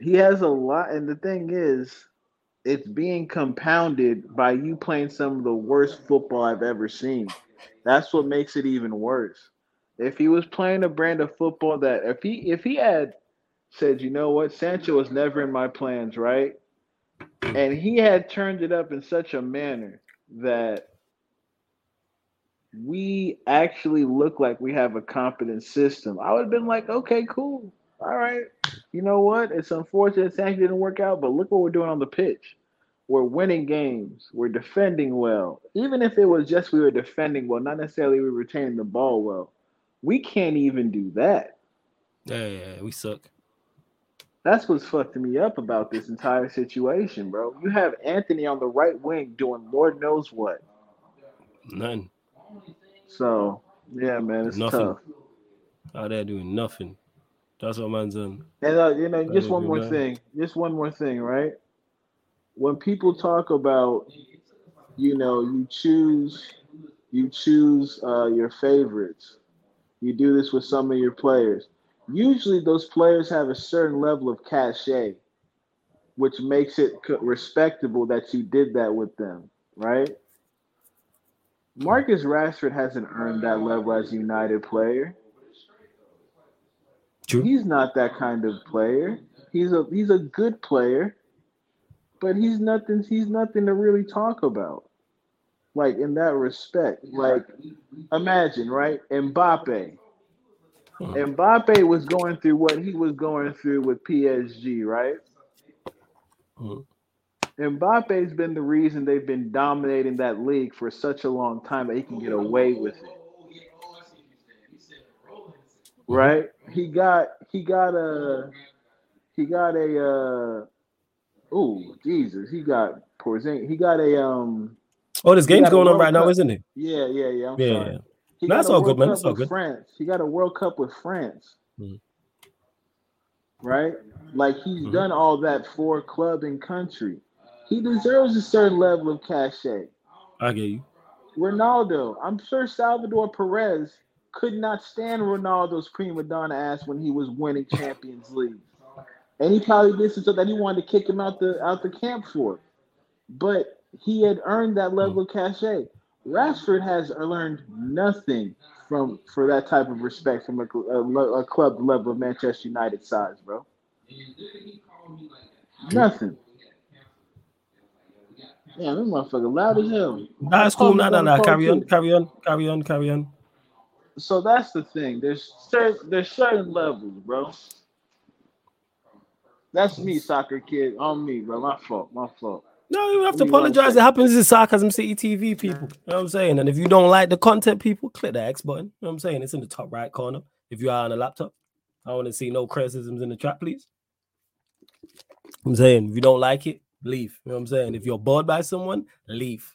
he has a lot, and the thing is, it's being compounded by you playing some of the worst football I've ever seen. That's what makes it even worse. If he was playing a brand of football that if he if he had said, you know what, Sancho was never in my plans, right? And he had turned it up in such a manner that we actually look like we have a competent system. I would have been like, okay, cool. All right. You know what? It's unfortunate Sancho didn't work out, but look what we're doing on the pitch we're winning games, we're defending well. Even if it was just we were defending well, not necessarily we were retaining the ball well, we can't even do that. Yeah, yeah, we suck. That's what's fucking me up about this entire situation, bro. You have Antony on the right wing doing Lord knows what. None. So yeah, man, it's nothing. tough. Out there doing nothing. That's what man's doing. And uh, you know, just one more nothing. thing. Just one more thing, right? when people talk about, you know, you choose, you choose uh, your favorites. You do this with some of your players. Usually those players have a certain level of cachet, which makes it respectable that you did that with them, right? Marcus Rashford hasn't earned that level as a United player. True. He's not that kind of player. He's a he's a good player, but he's nothing. He's nothing to really talk about. Like in that respect, like imagine right, Mbappe. Hmm. Mbappe was going through what he was going through with PSG, right? Hmm. Mbappe's been the reason they've been dominating that league for such a long time that he can get away with it. Right? He got he got a he got a uh oh Jesus, he got Porzing he got a um Oh, this game's going on right now, isn't it? Yeah, yeah, yeah. I'm yeah, sorry. He no, that's all good, man. That's all good. France. He got a World Cup with France. Mm-hmm. Right? Like he's mm-hmm. done all that for club and country. He deserves a certain level of cachet. I get you. Ronaldo, I'm sure Salvador Perez could not stand Ronaldo's prima donna ass when he was winning Champions League. And he probably did so that he wanted to kick him out the out the camp for. But he had earned that level of cachet. Rashford has learned nothing from for that type of respect from a, a, a club level of Manchester United size, bro. Nothing. Yeah, that motherfucker loud as hell. That's cool. No, no, no. Carry on, carry on, carry on, carry on. So that's the thing. There's certain there's certain levels, bro. That's me, soccer kid. On me, bro. My fault. My fault. No, you have to apologize. It happens in Sarcasm City TV, people. You know what I'm saying? And if you don't like the content, people, click the X button. You know what I'm saying? It's in the top right corner. If you are on a laptop, I want to see no criticisms in the chat, please. I'm saying if you don't like it, leave. You know what I'm saying? If you're bored by someone, leave.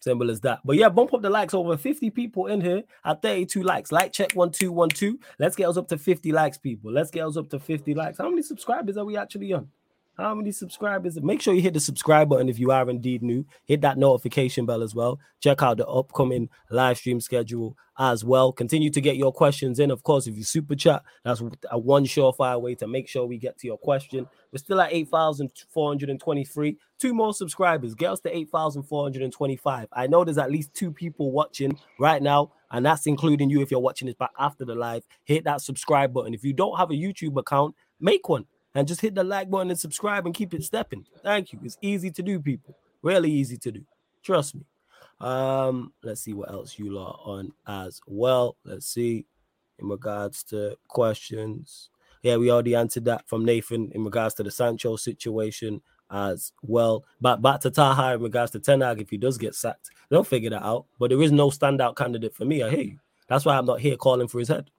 Simple as that. But yeah, bump up the likes. Over 50 people in here at 32 likes. Like check one two one two. Let's get us up to 50 likes, people. Let's get us up to 50 likes. How many subscribers are we actually on? How many subscribers? Make sure you hit the subscribe button if you are indeed new. Hit that notification bell as well. Check out the upcoming live stream schedule as well. Continue to get your questions in. Of course, if you super chat, that's a one surefire way to make sure we get to your question. We're still at 8,423. Two more subscribers. Get us to 8,425. I know there's at least two people watching right now, and that's including you if you're watching this back after the live. Hit that subscribe button. If you don't have a YouTube account, make one and just hit the like button and subscribe and keep it stepping. Thank you. It's easy to do, people. Really easy to do. Trust me. Um, let's see what else you are on as well. Let's see in regards to questions. Yeah, we already answered that from Nathan in regards to the Sancho situation as well. But back to Taha in regards to Ten Hag, if he does get sacked, they'll figure that out. But there is no standout candidate for me. I hear you. That's why I'm not here calling for his head.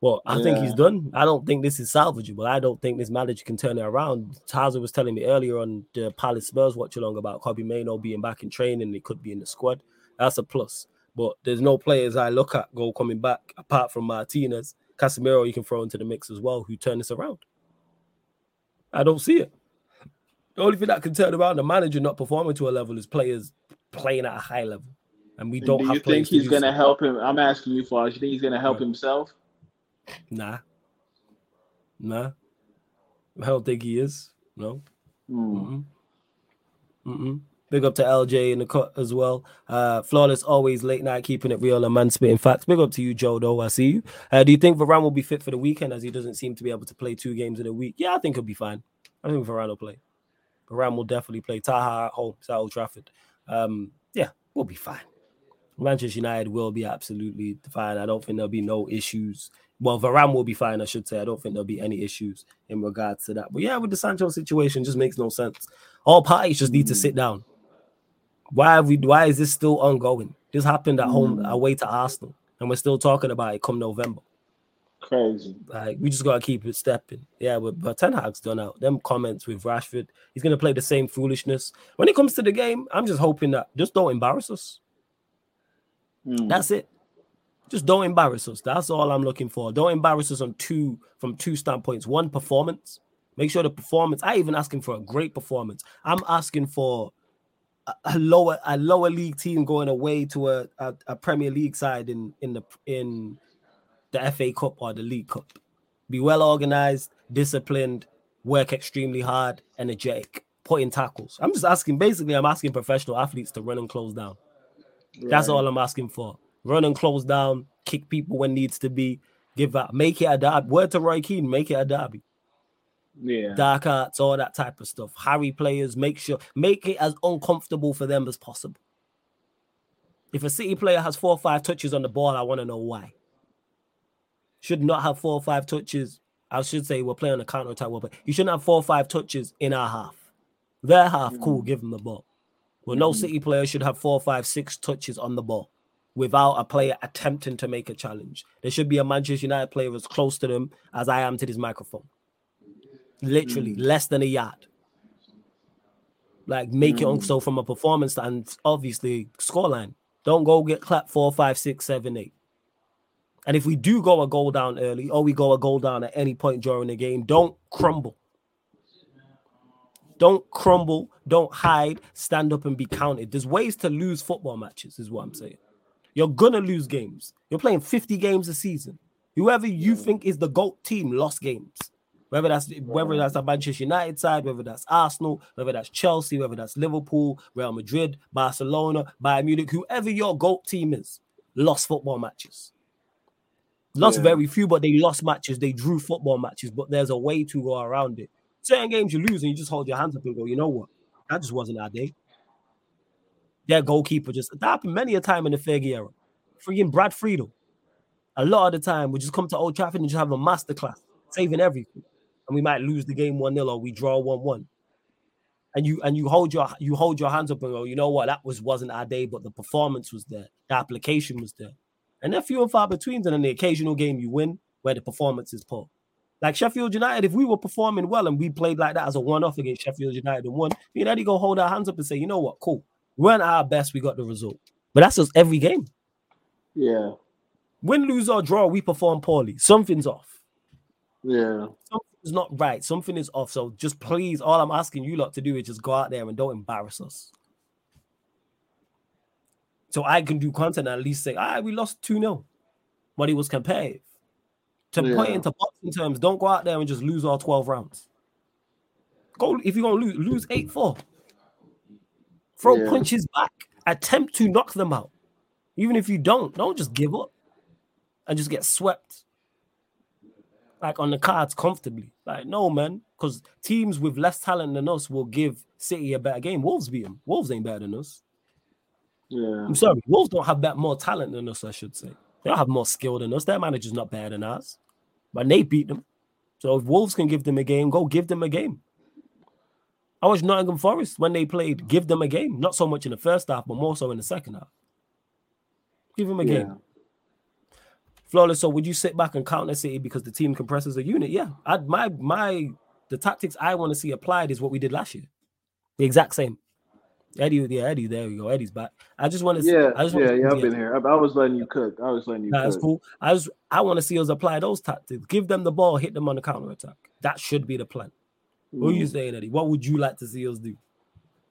Well, I yeah. think he's done. I don't think this is salvageable. I don't think this manager can turn it around. Taza was telling me earlier on the Palace Spurs watch along about Kobbie Mainoo being back in training. He could be in the squad. That's a plus. But there's no players I look at go coming back apart from Martinez. Casemiro you can throw into the mix as well, who turn this around. I don't see it. The only thing that can turn around the manager not performing to a level is players playing at a high level. And we don't do have you think he's gonna help him? I'm asking you, for. Do you think he's gonna help right. himself? Nah. Nah. I don't think he is. No. Mm. Mm-mm. Mm-mm. Big up to LJ in the cut as well. Uh, flawless, always late night, keeping it real and man spitting facts. Big up to you, Joe. Though I see you. Uh, do you think Varane will be fit for the weekend as he doesn't seem to be able to play two games in a week? Yeah, I think he'll be fine. I think Varane will play. Varane will definitely play. Taha at home, South Old Trafford. Um, yeah, we'll be fine. Manchester United will be absolutely fine. I don't think there'll be no issues well, Varane will be fine, I should say. I don't think there'll be any issues in regards to that. But yeah, with the Sancho situation, just makes no sense. All parties just need to sit down. Why have we? Why is this still ongoing? This happened at home mm. away to Arsenal, and we're still talking about it come November. Crazy. Like we just gotta keep it stepping. Yeah, but, but Ten Hag's done out. Them comments with Rashford, he's gonna play the same foolishness. When it comes to the game, I'm just hoping that just don't embarrass us. Mm. That's it. Just don't embarrass us. That's all I'm looking for. Don't embarrass us on two from two standpoints. One, performance. Make sure the performance. I even asking for a great performance. I'm asking for a, a lower a lower league team going away to a, a, a, Premier League side in in the in the FA Cup or the League Cup. Be well organized, disciplined, work extremely hard, energetic, put in tackles. I'm just asking, basically, I'm asking professional athletes to run and close down. Right. That's all I'm asking for. Run and close down, kick people when needs to be, give up, make it a derby. Word to Roy Keane, make it a derby. Yeah. Dark arts, all that type of stuff. Harry players, make sure, make it as uncomfortable for them as possible. If a City player has four or five touches on the ball, I want to know why. Should not have four or five touches. I should say we're playing a counter attack, but you shouldn't have four or five touches in our half. Their half, mm-hmm. cool, give them the ball. Well, no City player should have four, five, six touches on the ball without a player attempting to make a challenge. There should be a Manchester United player as close to them as I am to this microphone. Literally mm-hmm. less than a yard. Like make it on mm. so from a performance and obviously scoreline. Don't go get clapped four, five, six, seven, eight. And if we do go a goal down early or we go a goal down at any point during the game, don't crumble. Don't crumble, don't hide, stand up and be counted. There's ways to lose football matches, is what I'm saying. You're gonna lose games. You're playing 50 games a season. Whoever you think is the GOAT team lost games. Whether that's whether that's a Manchester United side, whether that's Arsenal, whether that's Chelsea, whether that's Liverpool, Real Madrid, Barcelona, Bayern Munich, whoever your GOAT team is, lost football matches. Lost yeah. very few, but they lost matches. They drew football matches, but there's a way to go around it. Certain games you lose and you just hold your hands up and go, you know what? That just wasn't our day. Their goalkeeper just that happened many a time in the Fergie era. Freaking Brad Friedel. A lot of the time we just come to Old Trafford and just have a masterclass, saving everything and we might lose the game 1-0 or we draw 1-1. And you and you hold your you hold your hands up and go, you know what, that was wasn't our day, but the performance was there, the application was there. And then few and far between, and then the occasional game you win where the performance is poor. Like Sheffield United, if we were performing well and we played like that as a one-off against Sheffield United and won, you know, go hold our hands up and say, you know what, cool. We weren't our best, we got the result. But that's just every game. Yeah. Win, lose, or draw, we perform poorly. Something's off. Yeah Something's not right. Something is off. So just please, all I'm asking you lot to do is just go out there and don't embarrass us. So I can do content and at least say, ah, we lost 2 0. But it was competitive. To yeah. point into boxing terms, don't go out there and just lose all 12 rounds. Go if you're gonna lose, lose 8 4. Throw yeah. punches back. Attempt to knock them out. Even if you don't, don't just give up and just get swept like on the cards comfortably. Like, no, man, because teams with less talent than us will give City a better game. Wolves beat them. Wolves ain't better than us. Yeah. I'm sorry. Wolves don't have that more talent than us, I should say. They don't have more skill than us. Their manager's not better than us. But they beat them. So if Wolves can give them a game, go give them a game. I watched Nottingham Forest when they played, give them a game. Not so much in the first half, but more so in the second half. Give them a yeah. game. Flawless. So would you sit back and counter City because the team compresses a unit? Yeah. I my my the tactics I want to see applied is what we did last year. The exact same. Eddie, yeah, Eddie, there we go. Eddie's back. I just want to. Yeah, I just yeah, yeah. I've been here. I, I, was letting you cook. I was letting you. That's cool. I was. I want to see us apply those tactics. Give them the ball, hit them on the counter attack. That should be the plan. Mm. What are you mm. saying, Eddie? What would you like to see us do?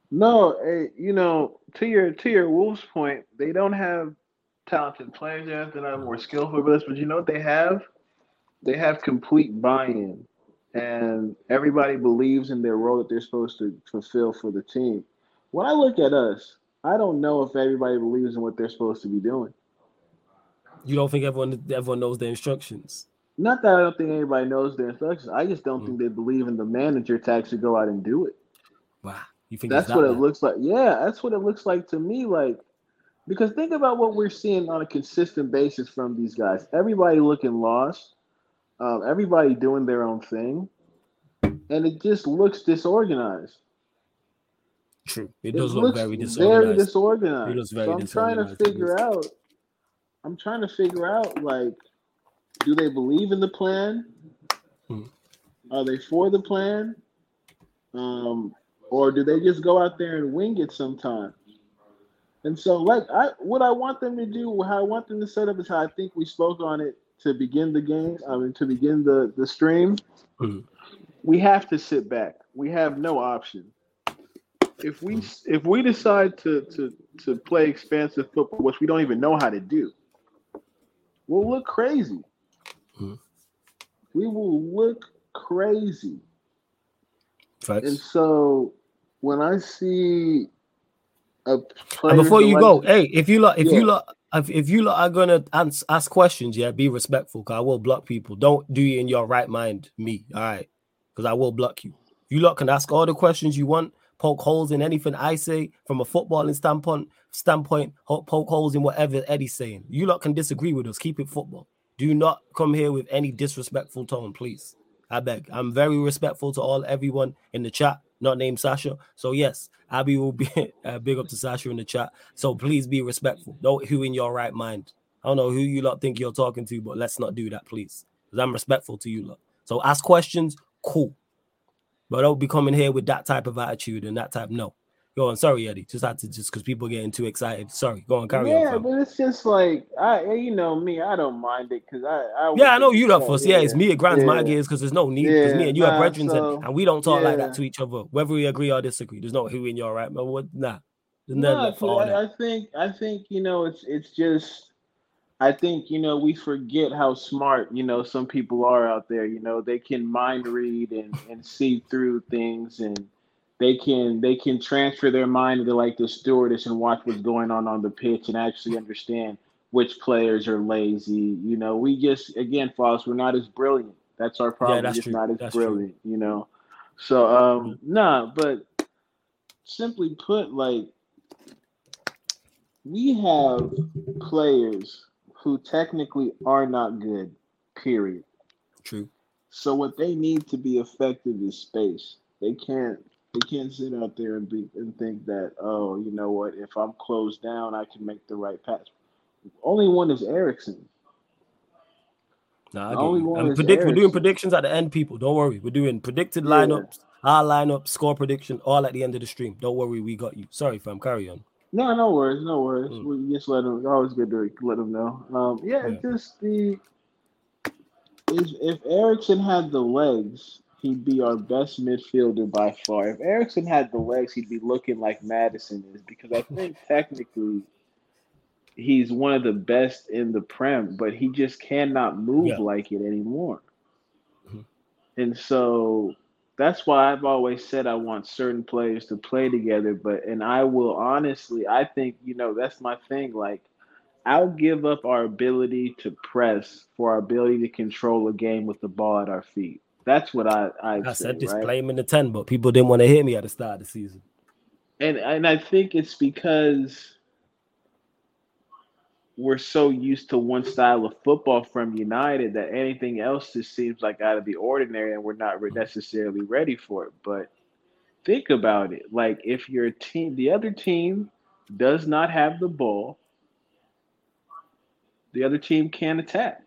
No, hey, you know, to your to your Wolves point, they don't have talented players there that are more skillful with us, but you know what they have? They have complete buy-in, and everybody believes in their role that they're supposed to fulfill for the team. When I look at us, I don't know if everybody believes in what they're supposed to be doing. You don't think everyone everyone knows their instructions? Not that I don't think anybody knows their instructions. I just don't mm. think they believe in the manager to actually go out and do it. Wow, you think that's what it looks like? Yeah, that's what it looks like to me. Like because think about what we're seeing on a consistent basis from these guys. Everybody looking lost, um, everybody doing their own thing, and it just looks disorganized. True, it does look very disorganized. Very disorganized. It looks very so I'm trying to figure out. I'm trying to figure out like, do they believe in the plan? Hmm. Are they for the plan? Um, or do they just go out there and wing it sometimes? And so, like, I what I want them to do, how I want them to set up is how I think we spoke on it to begin the game. I mean, to begin the the stream. Mm-hmm. We have to sit back. We have no option. If we mm. if we decide to to to play expansive football, which we don't even know how to do, we'll look crazy. Mm. we will look crazy. Facts. And so when I see a And before you go, hey, if you lot, if Yeah. you lot, if, if you lot are gonna ans- ask questions, yeah, be respectful. Cause I will block people. Don't do it in your right mind, me. All right, because I will block you. You lot can ask all the questions you want. Poke holes in anything I say from a footballing standpoint. Standpoint, poke holes in whatever Eddie's saying. You lot can disagree with us. Keep it football. Do not come here with any disrespectful tone, please. I beg. I'm very respectful to all everyone in the chat, not named Sasha. So yes, Abby will be uh, big up to Sasha in the chat. So please be respectful. Don't who in your right mind. I don't know who you lot think you're talking to, but let's not do that, please. Because I'm respectful to you lot. So ask questions, cool. But don't be coming here with that type of attitude and that type. No. Go on. Sorry, Eddie. Just had to just because people getting too excited. Sorry. Go on, carry yeah, on. fam. but it's just like I, eh, you know, me. I don't mind it because I, I. Yeah, I know you say, fuss. Yeah, it's me. It grinds my gears because there's no need. Because me and you are nah, brethren, so, and, and we don't talk like that to each other, whether we agree or disagree. There's no who in your right, but what? Nah, there's No, left for all 'cause that. I, I think I think you know it's it's just I think you know we forget how smart you know some people are out there. You know they can mind read and and see through things and they can they can transfer their mind into like the stewardess and watch what's going on on the pitch and actually understand which players are lazy. You know we just again, Foss, we're not as brilliant. That's our problem. Yeah, that's we're just true. not as That's true. brilliant. You know. So um nah, but simply put, like we have players who technically are not good, period. True. So what they need to be effective is space. They can't they can't sit out there and be and think that, oh, you know what, if I'm closed down I can make the right pass. Only one is Eriksen. Nah, get only one And is predict, we're doing predictions at the end, people. Don't worry. We're doing predicted Yeah. lineups, our lineup, score prediction, all at the end of the stream. Don't worry, we got you. Sorry, fam. Carry on. No, no worries, no worries. Mm. We just let them. Always good to let them know. Um, yeah, Yeah. just the if if Eriksen had the legs, he'd be our best midfielder by far. If Eriksen had the legs, he'd be looking like Maddison is because I think technically he's one of the best in the prem, but he just cannot move Yeah. like it anymore. Mhm. And so that's why I've always said I want certain players to play together. But and I will honestly, I think you know that's my thing. Like I'll give up our ability to press for our ability to control a game with the ball at our feet. That's what I I, I said this, right? in the 10, but people didn't want to hear me at the start of the season. and and I think it's because we're so used to one style of football from United that anything else just seems like out of the ordinary, and we're not re- necessarily ready for it. But think about it: like if your team, the other team, does not have the ball, the other team can't attack.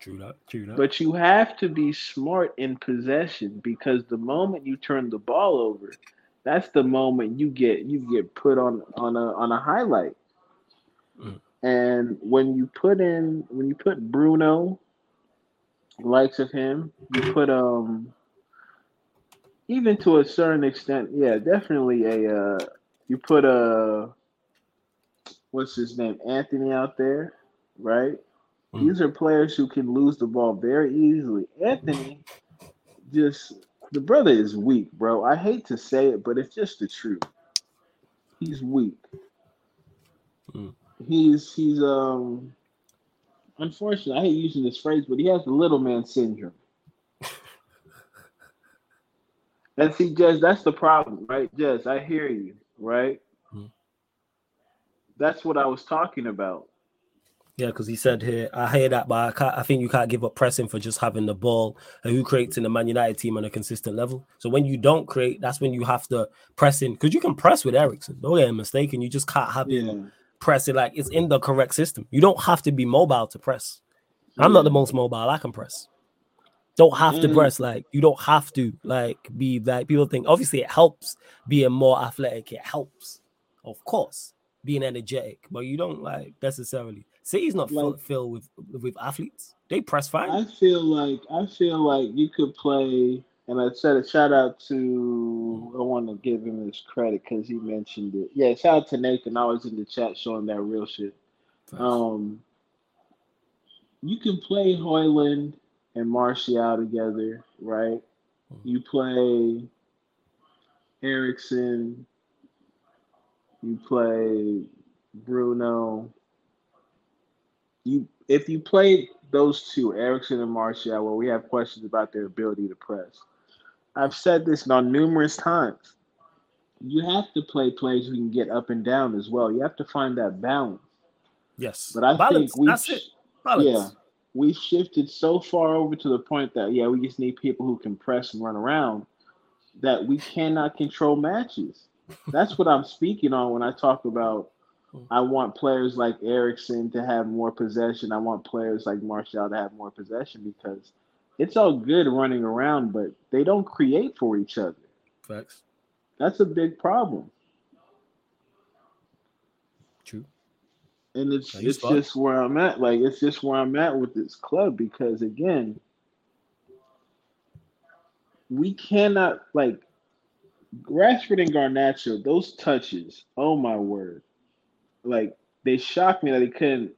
True that. True that. But you have to be smart in possession because the moment you turn the ball over, that's the moment you get you get put on on a on a highlight. Mm. And when you put in when you put Bruno, likes of him, you put um even to a certain extent, yeah, definitely a uh you put a what's his name, Antony out there, right? Mm. These are players who can lose the ball very easily. Antony just the brother is weak, bro. I hate to say it, but it's just the truth. He's weak. He's he's um unfortunately I hate using this phrase, but he has the little man syndrome. And see, Jess, that's the problem, right? Jess, I hear you, right? Mhm. That's what I was talking about. Yeah, because he said here, I hear that, but I, can't, I think you can't give up pressing for just having the ball. And who creates in the Man United team on a consistent level? So when you don't create, that's when you have to press in because you can press with Eriksen. Don't get mistaken. You just can't have him Yeah. Press it like it's in the correct system. You don't have to be mobile to press. I'm not the most mobile. I can press. Don't have to Mm. press. Like you don't have to like be like people think. Obviously, it helps being more athletic. It helps, of course, being energetic, but you don't like necessarily. City's not full- Like- filled with with athletes. They press fine. I feel like I feel like you could play, and I said a shout out to. I want to give him his credit because he mentioned it. Yeah, shout out to Nathan. Always in the chat showing that real shit. Um, you can play Højlund and Martial together, right? You play Eriksen, you play Bruno. You if you play those two, Eriksen and Martial, where we have questions about their ability to press. I've said this on numerous times. You have to play plays who can get up and down as well. You have to find that balance. Yes. But I Balance. think we That's it. Balance. yeah, we shifted so far over to the point that yeah, we just need people who can press and run around that we cannot control matches. That's what I'm speaking on when I talk about I want players like Eriksen to have more possession. I want players like Martial to have more possession because it's all good running around, but they don't create for each other. Facts. That's a big problem. True. And it's it's just where I'm at. Like it's just where I'm at with this club because again, we cannot like Rashford and Garnacho, those touches, oh my word. Like they shocked me that they couldn't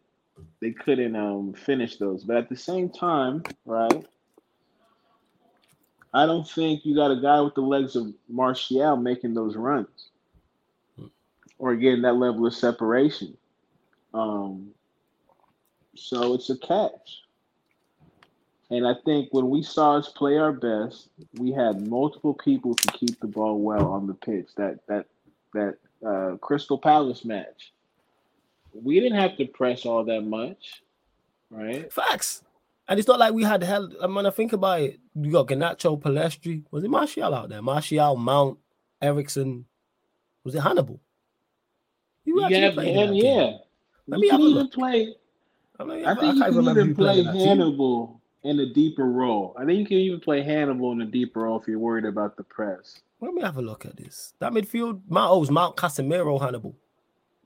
they couldn't um finish those. But at the same time, right? I don't think you got a guy with the legs of Martial making those runs or getting that level of separation. Um, so it's a catch. And I think when we saw us play our best, we had multiple people to keep the ball well on the pitch. That that that uh, Crystal Palace match, we didn't have to press all that much, right? Facts. And it's not like we had hell. I mean, I think about it. You got Garnacho, Pellistri. Was it Martial out there? Martial, Mount, Eriksen. Was it Hannibal? You actually have played him, yeah. Let me you have a even look. play. I, mean, I think you can't can even play in that team. Hannibal in a deeper role. I think you can even play Hannibal in a deeper role if you're worried about the press. Let me have a look at this. That midfield, Mount oh, it was Mount Casemiro, Hannibal,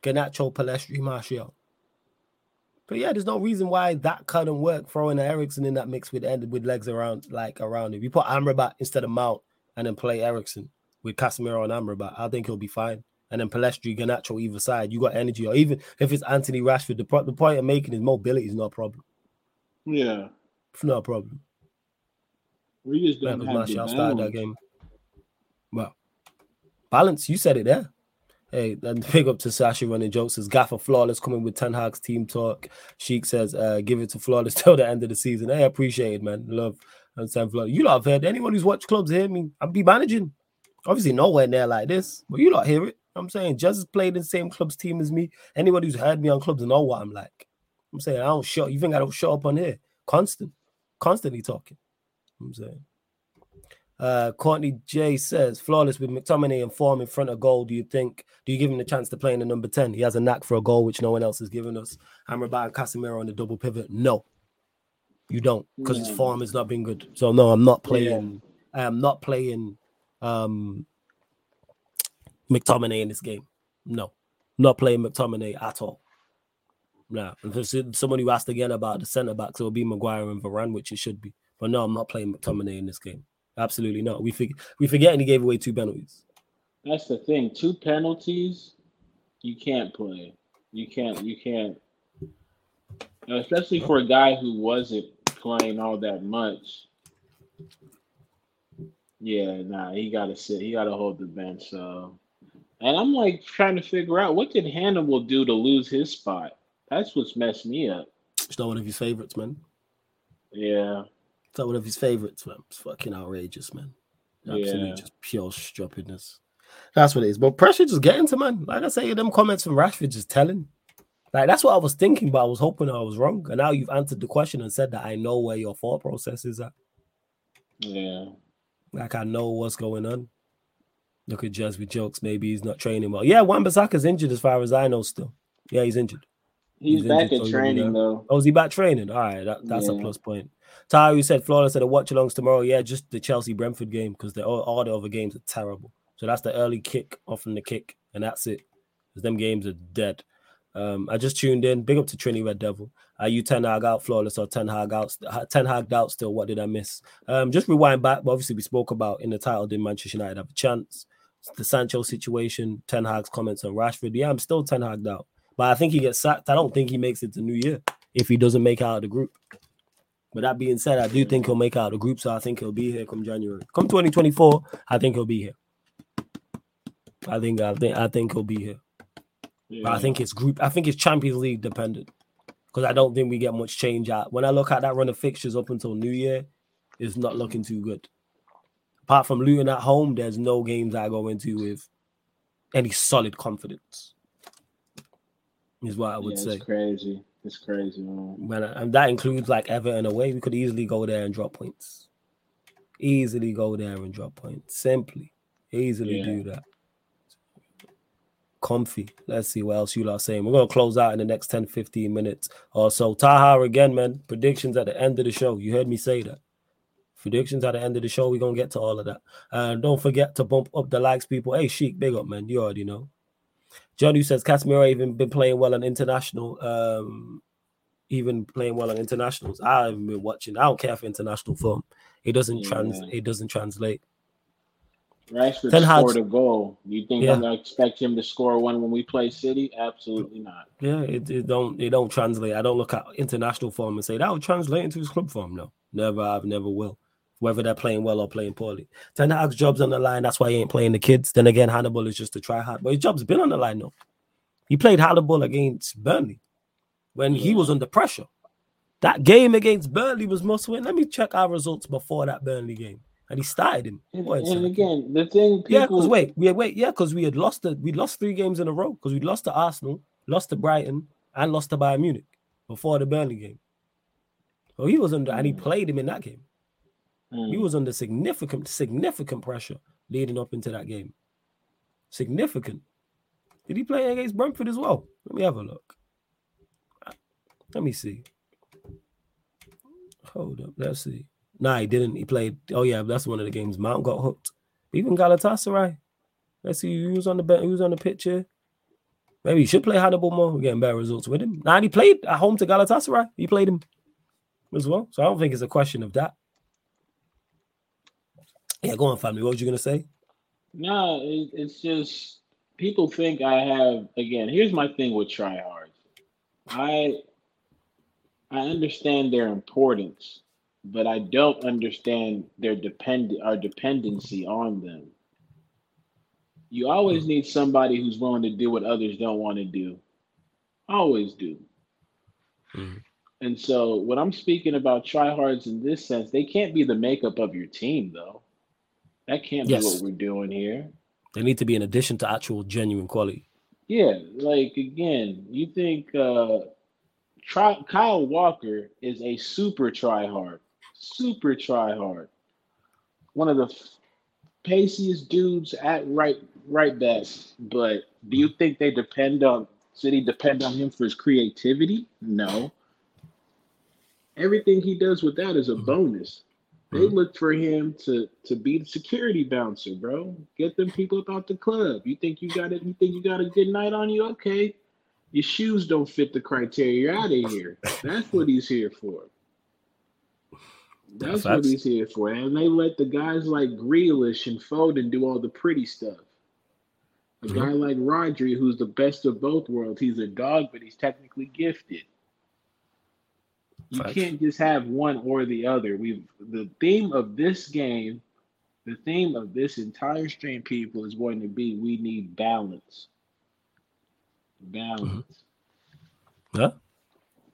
Garnacho, Pellistri, Martial. But yeah, there's no reason why that couldn't work. Throwing Eriksen in that mix with end with legs around like around it. We put Amrabat instead of Mount and then play Eriksen with Casemiro and Amrabat. I think he'll be fine. And then Pellistri, Garnacho either side. You got energy, or even if it's Antony Rashford, the, pro- the point I'm making is mobility is not a problem. Yeah. It's not a problem. We just don't have started that game. Well, balance. You said it there. Hey, and big up to Sasha running jokes. Says Gaffer Flawless coming with Ten Hag's team talk. Sheik says, uh, give it to Flawless till the end of the season. Hey, appreciate it, man. Love and Sam Flawless. You lot have heard anyone who's watched clubs hear me. I'll be managing. Obviously, nowhere near like this, but you lot hear it. I'm saying just has played in the same club's team as me. Anyone who's heard me on clubs know what I'm like. I'm saying I don't shut. You think I don't shut up on here? Constant, constantly talking. I'm saying. Uh, Courtney J says, flawless with McTominay and form in front of goal. Do you think, do you give him the chance to play in the number 10? He has a knack for a goal, which no one else has given us. Amrabat and Casemiro on the double pivot. No, you don't, because his form has not been good. So, no, I'm not playing, I am not playing um McTominay in this game. No, not playing McTominay at all. Nah, if someone who asked again about the centre backs, it will be Maguire and Varane, which it should be. But no, I'm not playing McTominay in this game. Absolutely not. We forget we forget and he gave away two penalties. That's the thing. Two penalties, you can't play. You can't. You can't. Especially for a guy who wasn't playing all that much. Yeah, nah, he got to sit. He got to hold the bench. So, and I'm like trying to figure out what did Hannibal do to lose his spot. That's what's messed me up. It's not one of his favorites, man. Yeah, It's not one of his favorites, man. It's fucking outrageous, man. Absolutely Yeah. just pure stupidness. That's what it is. But pressure just getting to man. Like I say, them comments from Rashford just telling. Like that's what I was thinking, but I was hoping I was wrong. And now you've answered the question and said that I know where your thought process is at. yeah. Like I know what's going on. Look at Jazz with jokes. Maybe he's not training well. Yeah, Wan Bissaka's injured as far as I know still. Yeah, he's injured. He's, He's back injured, at so, training though. Oh, is he back training? All right, that, that's a plus point. You said Florida said a watch alongs tomorrow. Yeah, just the Chelsea Brentford game because all, all the other games are terrible. So that's the early kick off from the kick, and that's it. Because them games are dead. Um, I just tuned in. Big up to Trini Red Devil. Are you Ten Hag out flawless or Ten Hag out? Ten Hag out still. What did I miss? Um, just rewind back. But obviously, we spoke about in the title. Did Manchester United have a chance? The Sancho situation. Ten Hag's comments on Rashford. Yeah, I'm still Ten Hag out, but I think he gets sacked. I don't think he makes it to New Year if he doesn't make out of the group. But that being said, I do think he'll make out the group, so I think he'll be here come January. Come 2024, I think he'll be here. I think I think I think he'll be here. Yeah. But I think it's group. I think it's Champions League dependent because I don't think we get much change out. When I look at that run of fixtures up until New Year, it's not looking too good. Apart from Luton at home, there's no games I go into with any solid confidence. Is what I would yeah, say. Crazy. It's crazy, man. When, and um, that includes like Everton away. We could easily go there and drop points. Easily go there and drop points. Simply, easily yeah. do that. Comfy. Let's see what else you are saying. We're gonna close out in the next 10, 15 minutes or so. Taha again, man. Predictions at the end of the show. You heard me say that. Predictions at the end of the show. We're gonna get to all of that. And don't forget to bump up the likes, people. Hey, Sheik, big up, man. You already know. John, who says Casemiro even been playing well on international, um, even playing well on internationals. I haven't been watching. I don't care for international form. It doesn't yeah. trans. It doesn't translate. Rashford Ten scored a goal. You think yeah. I'm gonna expect him to score one when we play City? Absolutely not. Yeah, it, it don't it don't translate. I don't look at international form and say that would translate into his club form. No, never. I've never will. Whether they're playing well or playing poorly. Ten Hag's job's on the line. That's why he ain't playing the kids. Then again, Hannibal is just a try hard, but his job's been on the line though. He played Hannibal against Burnley when he was under pressure. That game against Burnley was must win. Let me check our results before that Burnley game and he started him. And, and again, the thing, people... yeah, because wait, we wait, yeah, because we had lost the we lost three games in a row because we lost to Arsenal, lost to Brighton, and lost to Bayern Munich before the Burnley game. So he was under, and he mm. played him in that game. Mm. He was under significant, significant pressure leading up into that game. Significant. Did he play against Brentford as well? Let me have a look. Let me see. Hold up. Let's see. Nah, he didn't. He played. Oh yeah, that's one of the games. Mount got hooked. Even Galatasaray. Let's see was on the bet. Who was on the picture? Maybe he should play Hannibal more. We're getting better results with him. Nah, he played at home to Galatasaray. He played him as well. So I don't think it's a question of that. Yeah, go on, family. What was you gonna say? No, it, it's just people think I have. Again, here's my thing with tryhards. I I understand their importance, but I don't understand their depend our dependency on them. You always need somebody who's willing to do what others don't want to do. Always do. Mm-hmm. And so when I'm speaking about tryhards in this sense, they can't be the makeup of your team though. That can't yes. be what we're doing here. They need to be in addition to actual genuine quality. Yeah, like again, you think uh try Kyle Walker is a super tryhard super try hard. One of the paciest dudes at right right back. But do you think they depend on City depend on him for his creativity? No. Everything he does with that is a mm-hmm. bonus. They mm-hmm. look for him to to be the security bouncer, bro. Get them people about the club. You think you got it? You think you got a good night on you? Okay. Your shoes don't fit the criteria. You're out of here. That's what he's here for. That's what he's here for. And they let the guys like Grealish and Foden do all the pretty stuff. A mm-hmm. guy like Rodri, who's the best of both worlds, he's a dog, but he's technically gifted. You Facts. can't just have one or the other. We've the theme of this game, the theme of this entire stream, people, is going to be we need balance. Balance. Mm-hmm. Yeah.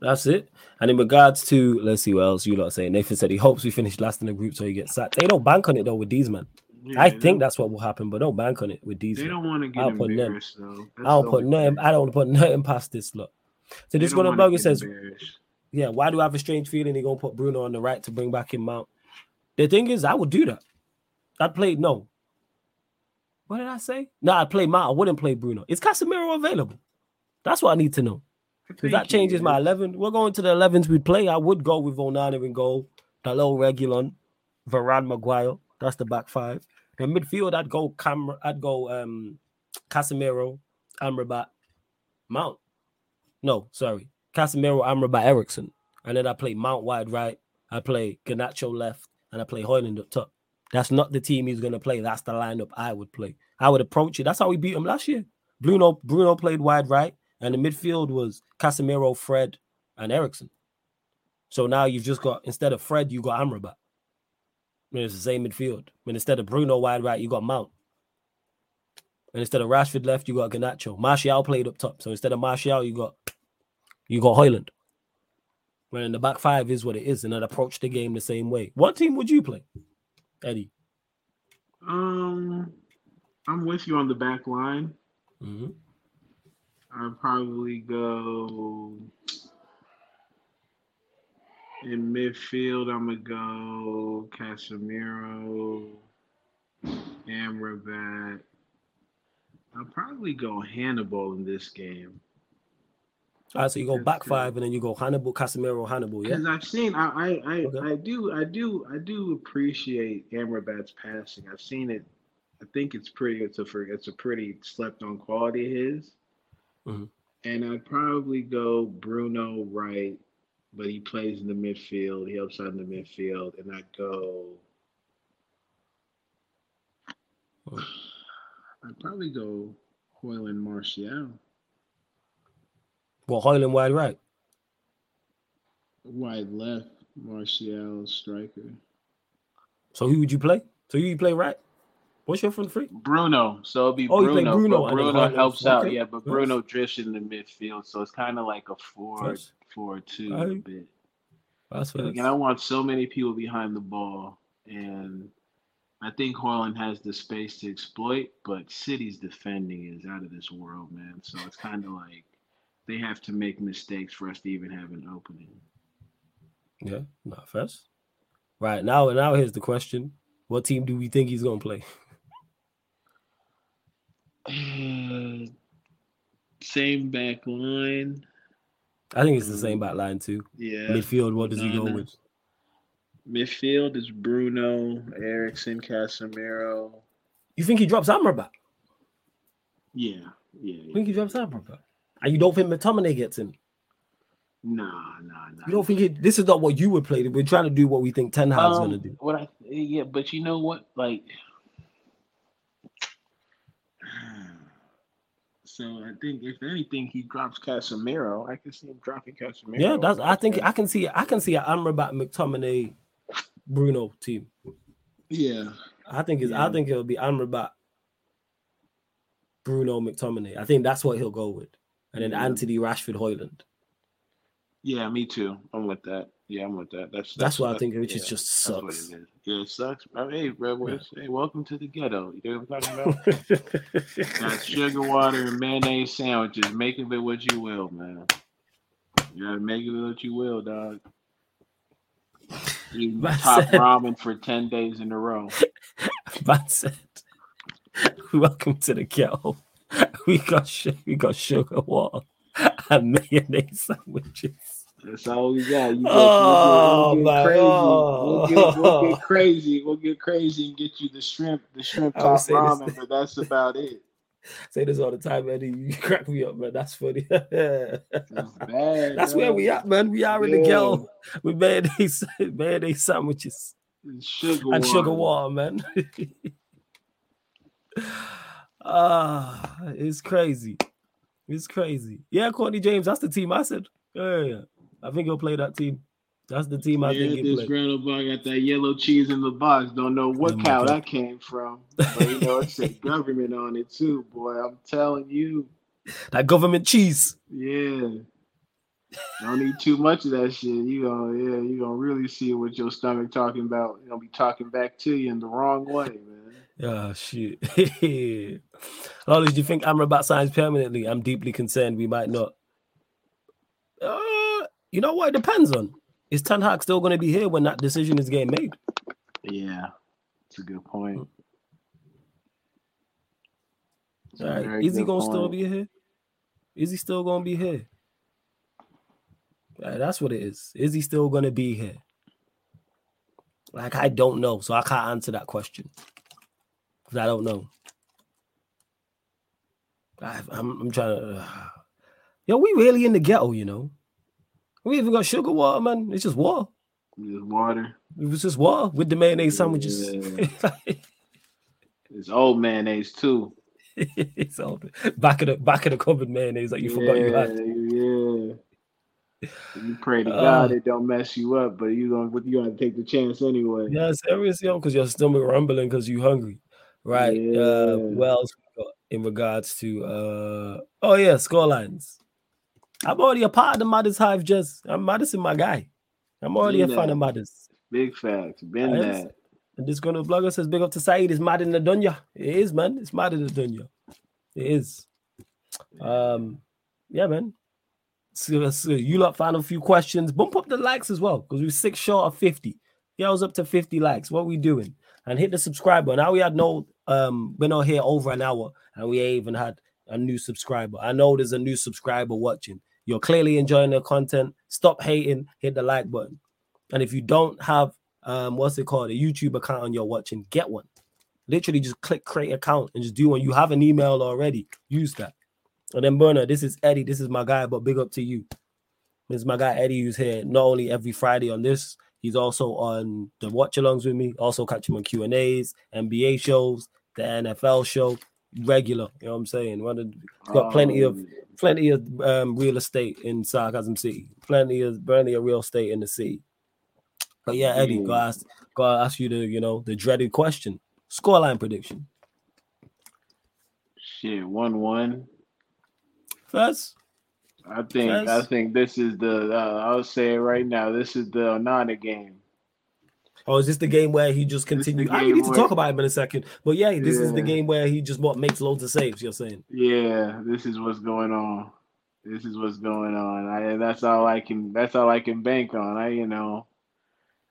That's it. And in regards to, let's see what else you lot saying. Nathan said he hopes we finish last in the group so he gets sacked. They don't bank on it though with these men. Yeah, I think that's what will happen, but don't bank on it with these. They men. don't want to get I'll embarrassed put though. I don't put nothing. I don't put nothing past this look. So this one of Burger says, "Yeah, why do I have a strange feeling he gonna put Bruno on the right to bring back in Mount?" The thing is, I would do that. I'd play no. What did I say? No, I'd play Mount. I wouldn't play Bruno. Is Casemiro available? That's what I need to know. Because that changes my 11, we're going to the 11s we play. I would go with Onana in goal, little Reguilón, Varane, Maguire. That's the back five. The midfield, I'd go Cam, I'd go um Casemiro, Amrabat, Mount. No, sorry, Casemiro, Amrabat, Eriksen, and then I play Mount wide right. I play Garnacho left, and I play Højlund up top. That's not the team he's gonna play. That's the lineup I would play. I would approach it. That's how we beat him last year. Bruno Bruno played wide right. And the midfield was Casemiro, Fred, and Eriksen. So now you've just got instead of Fred, you got Amrabat. Mean, it's the same midfield. Mean, instead of Bruno wide right, you got Mount. And instead of Rashford left, you got Garnacho. Martial played up top. So instead of Martial, you got you got Højlund. When the back five is what it is, and then approach the game the same way. What team would you play, Eddie? Um, I'm with you on the back line. Mm-hmm. I'd probably go in midfield. I'm gonna go Casemiro, Amrabat. I'll probably go Hannibal in this game. All right, so you go back five, and then you go Hannibal, Casemiro, Hannibal. Yeah, Because I've seen, I, I, I, Okay. I do, I do, I do appreciate Amrabat's passing. I've seen it. I think it's pretty. It's a, it's a pretty slept on quality of his. Mhm. And I'd probably go Bruno right, but he plays in the midfield. He helps out in the midfield, and I'd go. Mhm. I'd probably go Højlund Martial. Well, Højlund wide right. Wide left, Martial striker. So who would you play? So who you play right? What's your front three? Bruno. So it'd be Oh, you play Bruno. Bruno but Bruno helps out, Okay. yeah. But Yes. Bruno drifts in the midfield, so it's kind of like a four, Yes. four, two, a bit. That's But fair. again, I want so many people behind the ball, and I think Højlund has the space to exploit. But City's defending is out of this world, man. So it's kind of like they have to make mistakes for us to even have an opening. Yeah, not first. Right now, now here's the question: What team do we think he's gonna play? Same back line. I think it's the same back line too. Yeah. Midfield, what does he go with? Midfield is Bruno, Eriksen, Casemiro. You think he drops Amrabat? Yeah, yeah. Yeah. think he drops Amrabat? And you don't think McTominay gets in? Nah, nah, nah. You don't think it, this is not what you would play? We're trying to do what we think Ten Hag's um, gonna do. What I yeah, but you know what? Like, so I think if anything, he drops Casemiro. I can see him dropping Casemiro. Yeah, that's. I think I can see. I can see an Amrabat, McTominay, Bruno team. Yeah, I think it's. I Yeah. think it'll be Amrabat, Bruno, McTominay. I think that's what he'll go with, and then Yeah. Antony, Rashford, Højlund. yeah. Me too. I'm with that. Yeah, I'm with that. That's That's what I think, which is yeah, just that's what sucks. it is. Yeah, it sucks. bro. Hey, Red Wings, Hey, welcome to the ghetto. You know what I'm talking about? Got sugar water and mayonnaise sandwiches. Make of it what you will, man. You gotta make of it what you will, dog. Eating top said- ramen for ten days in a row. Man said, "Welcome to the ghetto. We got we got sugar water and mayonnaise sandwiches." That's all we got. You get, Oh, we'll get, my we'll get crazy. We'll get, we'll get crazy. We'll get crazy and get you the shrimp, the shrimp top say this- but that's about it. Say this all the time, Eddie. You crack me up, man. That's funny. That's bad. That's where we at, man. We are in the Yeah. ghetto with mayonnaise, mayonnaise sandwiches It's Sugar and sugar water. water, man. Ah, it's crazy. It's crazy. Yeah, Courtney James, that's the team I said. Yeah. I think he'll play that team. That's the team I Yeah, think he'll this play. granola got that yellow cheese in the box. Don't know what Oh cow God. that came from, but you know it said government on it too, boy. I'm telling you, That government cheese. yeah. Don't eat too much of that shit. You gonna, yeah, you gonna really see what your stomach talking about. You gonna be talking back to you in the wrong way, man. Oh shit. Lawless, do you think Amrabat signs permanently? I'm deeply concerned we might not. Uh, you know what? It depends on. Is Ten Hag still going to be here when that decision is getting made? Yeah, it's a good point. It's All right. Is he going to still be here? Is he still going to be here? Yeah, that's what it is. Is he still going to be here? Like I don't know, so I can't answer that question because I don't know. I, I'm, I'm trying to. yo, we really in the ghetto, you know. We even got sugar water, man. It's just water. Just water. It was just water with the mayonnaise sandwiches. It's old mayonnaise too. it's all back of the back of the cupboard mayonnaise that you forgot you had. Yeah, You pray to God uh, it don't mess you up, but you gonna you gonna take the chance anyway. Yeah, serious, yo, because your stomach rumbling because you hungry, right? Uh, yeah. Uh, well, in regards to uh oh yeah, score lines. I'm already a part of the Mothers Hive. Just I'm Madison, my guy. I'm already Been a fan of Mothers. Big facts. Been that. And this gonna blogger says big up to Saeed. It's mad in the dunya. It is, man. It's mad in the dunya. It is. Um, yeah, man. So, so you lot found a few questions. Bump up the likes as well because we're six short of 50. Yeah, I was up to 50 likes. What we doing? And hit the subscribe button. Now we had no um been on here over an hour and we even had a new subscriber. I know there's a new subscriber watching. You're clearly enjoying the content. Stop hating, hit the like button. And if you don't have um what's it called, a YouTube account on your watching, get one. Literally just click create account and just do one. You have an email already, use that. And then Burner, this is Eddie. This is my guy, but big up to you. This is my guy Eddie, who's here not only every Friday on this, he's also on the watch alongs with me. Also catch him on Q and A's, NBA shows, the NFL show, regular. You know what I'm saying? One of, got plenty of oh. plenty of um, real estate in Sarcasm City. Plenty of plenty of real estate in the city. But yeah, Eddie, go ask, go ask you the you know the dreaded question. Scoreline prediction. Shit, one one. First. I think First. I think this is the uh, I'll say it right now. This is the Onana game. Oh, is this the game where he just continues? I need to talk about him in a second. But yeah, this yeah. is the game where he just what makes loads of saves. You're saying? Yeah, this is what's going on. This is what's going on. I, that's all I can. That's all I can bank on. I, you know,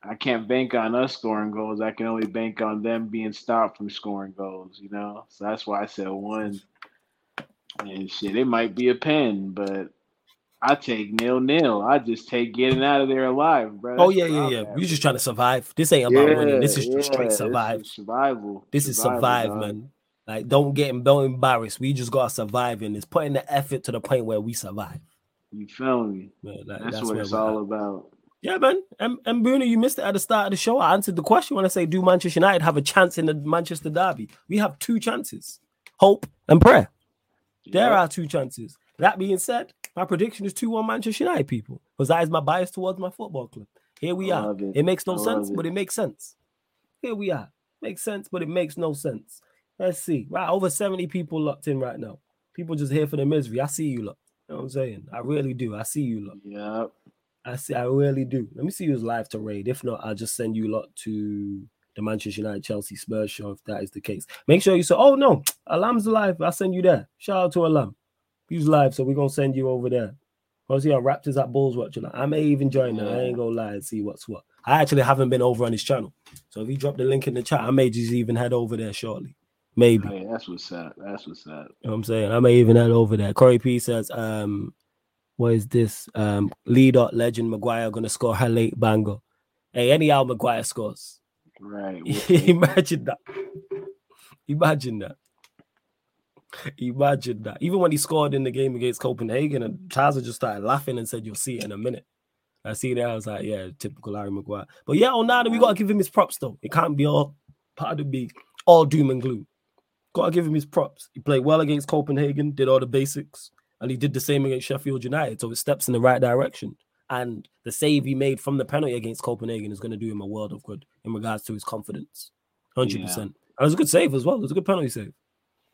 I can't bank on us scoring goals. I can only bank on them being stopped from scoring goals. You know, so that's why I said one. And shit, it might be a pen, but I take nil nil. I just take getting out of there alive, bro. oh yeah, yeah, yeah. You just trying to survive. This ain't about yeah, winning. This is yeah, straight survive. This survival. This survival, is survive, dog. man. Like don't get don't embarrass. We just gotta survive and it's putting the effort to the point where we survive. You feel me? Man, like, that's, that's, what it's all at. about. Yeah, man. And, and Bruno, you missed it at the start of the show. I answered the question when I say, do Manchester United have a chance in the Manchester Derby? We have two chances hope and prayer. There are two chances. That being said, my prediction is 2 1 Manchester United, people, because that is my bias towards my football club. Here we are. It. it. makes no sense, but it makes sense. Here we are. Makes sense, but it makes no sense. Let's see. Right, over 70 people locked in right now. People just here for the misery. I see you, lot. You know what I'm saying? I really do. I see you, lot. Yeah. I see. I really do. Let me see who's live to raid. If not, I'll just send you lot to the Manchester United Chelsea Spurs show if that is the case. Make sure you say, "Oh no, Alam's live." I'll send you there. Shout out to Alam. He's live, so we're gonna send you over there. Obviously, our Raptors at Bulls watching. I may even join that. I ain't gonna lie and see what's what. I actually haven't been over on his channel, so if he drop the link in the chat, I may just even head over there shortly. Maybe. Hey, that's what's up. That's what's up. You know what I'm saying I may even head over there. Corey P says, um, what is this? Um, lead up legend Maguire gonna score her late banger. Hey, anyhow, Maguire scores. Right. Imagine that. Imagine that. Imagine that. Even when he scored in the game against Copenhagen, and Chaza just started laughing and said, You'll see it in a minute. I see that. I was like, Yeah, typical Harry Maguire. But yeah, Onana, we got to give him his props, though. It can't be all part of be all doom and gloom. Got to give him his props. He played well against Copenhagen, did all the basics, and he did the same against Sheffield United. So it steps in the right direction. And the save he made from the penalty against Copenhagen is going to do him a world of good in regards to his confidence. 100%. Yeah. And it was a good save as well. It was a good penalty save.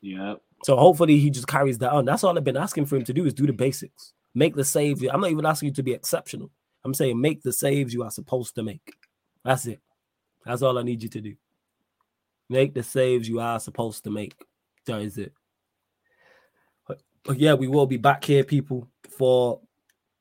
Yeah. So hopefully he just carries that on. That's all I've been asking for him to do is do the basics. Make the save. I'm not even asking you to be exceptional. I'm saying make the saves you are supposed to make. That's it. That's all I need you to do. Make the saves you are supposed to make. That is it. But, but yeah, we will be back here, people, for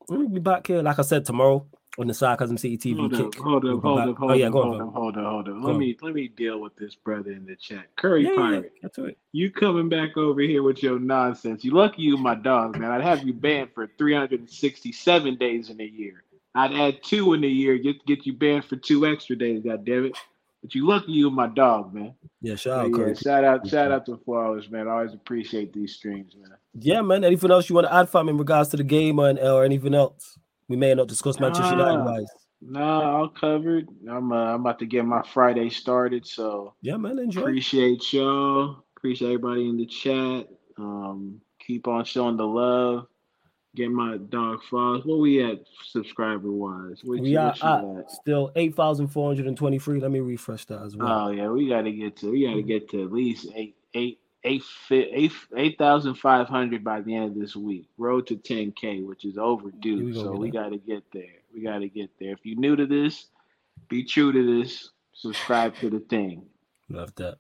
we'll be back here. Like I said, tomorrow on the Sarcasm City TV hold kick. Up, hold up, hold up, hold oh, yeah, up, hold up, hold up, hold up. Let me let me deal with this brother in the chat. Curry yeah, Pirate. Yeah, that's right. You coming back over here with your nonsense. You lucky you my dog, man. I'd have you banned for 367 days in a year. I'd add two in a year, get get you banned for two extra days, god damn it. But you lucky you my dog, man. Yeah, shout out, yeah, Shout out, shout out to Hours, man. I always appreciate these streams, man. Yeah, man. Anything else you want to add, fam, in regards to the game or, or anything else? We may not discuss Manchester United wise. No, all covered. I'm uh, I'm about to get my Friday started, so yeah, man. Enjoy. Appreciate y'all. Appreciate everybody in the chat. Um, keep on showing the love. get my dog Foz. What we at subscriber wise? We are at, at, still eight thousand four hundred and twenty three. Let me refresh that as well. Oh yeah, we got to get to we got to get to at least eight eight eight eight eight thousand five hundred by the end of this week. Road to ten k, which is overdue. We so we got to get there. We got to get there. If you're new to this, be true to this. Subscribe to the thing. Love that.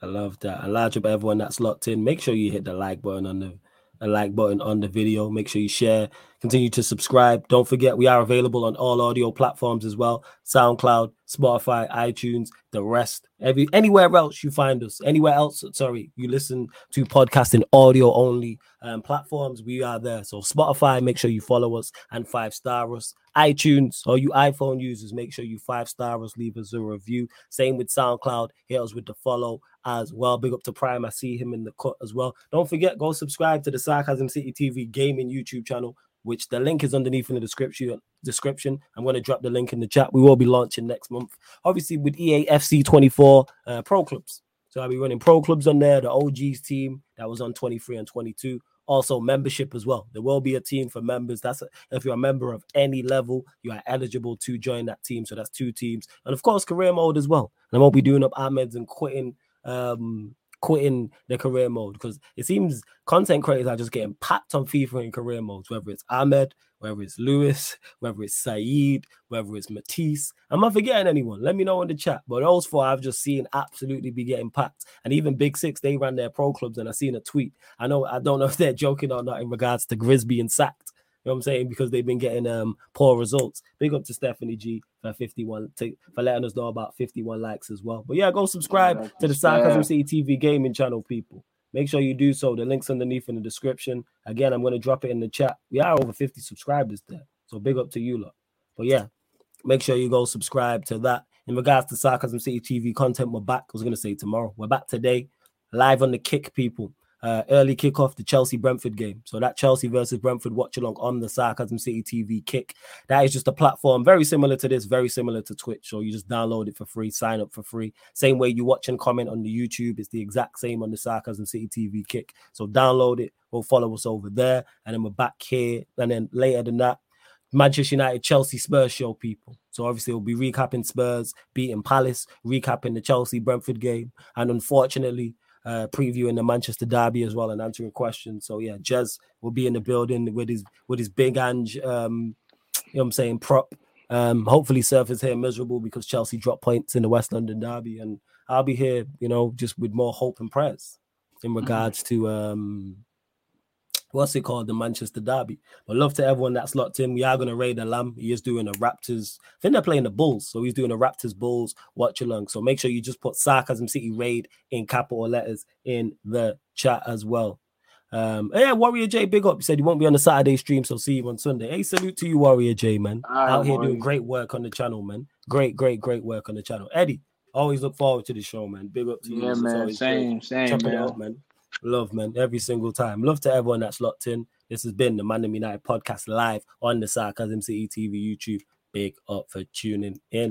I love that. And large up everyone that's locked in. Make sure you hit the like button on the a like button on the video. Make sure you share, continue to subscribe. Don't forget, we are available on all audio platforms as well SoundCloud, Spotify, iTunes, the rest. Every anywhere else you find us, anywhere else, sorry, you listen to podcasting audio only um, platforms, we are there. So, Spotify, make sure you follow us and five star us. iTunes, or you iPhone users, make sure you five star us, leave us a review. Same with SoundCloud, hit us with the follow as well. Big up to Prime. I see him in the cut as well. Don't forget, go subscribe to the Sarcasm City TV gaming YouTube channel, which the link is underneath in the description. Description. I'm going to drop the link in the chat. We will be launching next month, obviously with EAFC 24 uh, Pro Clubs. So I'll be running Pro Clubs on there. The OGs team that was on 23 and 22 also membership as well. There will be a team for members. That's a, if you're a member of any level, you are eligible to join that team. So that's two teams, and of course career mode as well. And I won't be doing up Ahmed's and quitting um quitting the career mode because it seems content creators are just getting packed on FIFA in career modes, whether it's Ahmed, whether it's Lewis, whether it's Saeed, whether it's Matisse. I'm not forgetting anyone. Let me know in the chat. But those four I've just seen absolutely be getting packed. And even Big Six, they ran their pro clubs and I seen a tweet. I know I don't know if they're joking or not in regards to Grizz being sacked. You know what I'm saying? Because they've been getting um poor results. Big up to Stephanie G for 51 to, for letting us know about 51 likes as well. But yeah, go subscribe yeah, to the Sarcasm City TV gaming channel, people. Make sure you do so. The link's underneath in the description. Again, I'm going to drop it in the chat. We are over 50 subscribers there. So big up to you lot. But yeah, make sure you go subscribe to that. In regards to Sarcasm City TV content, we're back. I was going to say tomorrow. We're back today, live on the kick, people uh, early kickoff, the Chelsea Brentford game. So that Chelsea versus Brentford watch along on the Sarcasm City TV kick. That is just a platform very similar to this, very similar to Twitch. So you just download it for free, sign up for free. Same way you watch and comment on the YouTube, it's the exact same on the Sarcasm City TV kick. So download it or follow us over there. And then we're back here. And then later than that, Manchester United Chelsea Spurs show people. So obviously we'll be recapping Spurs beating Palace, recapping the Chelsea Brentford game, and unfortunately uh, previewing the Manchester Derby as well and answering questions. So yeah, Jez will be in the building with his with his big Ange, um, you know what I'm saying, prop. Um, hopefully Surf is here miserable because Chelsea dropped points in the West London Derby, and I'll be here, you know, just with more hope and prayers in mm-hmm. regards to um what's it called, the Manchester Derby. But love to everyone that's locked in. We are going to raid the Lamb. He is doing the Raptors. I think they're playing the Bulls, so he's doing the Raptors Bulls watch along. So make sure you just put Sarcasm City Raid in capital letters in the chat as well. Um, yeah, Warrior J, big up. He said he won't be on the Saturday stream, so see you on Sunday. Hey, salute to you, Warrior J, man. Right, Out here doing great work on the channel, man. Great, great, great work on the channel. Eddie, always look forward to the show, man. Big up to you. Yeah, man. Same, great. same, man. Up, man. Love, man, every single time. Love to everyone that's locked in. This has been the Man United podcast live on the Sarcasm City TV YouTube. Big up for tuning in.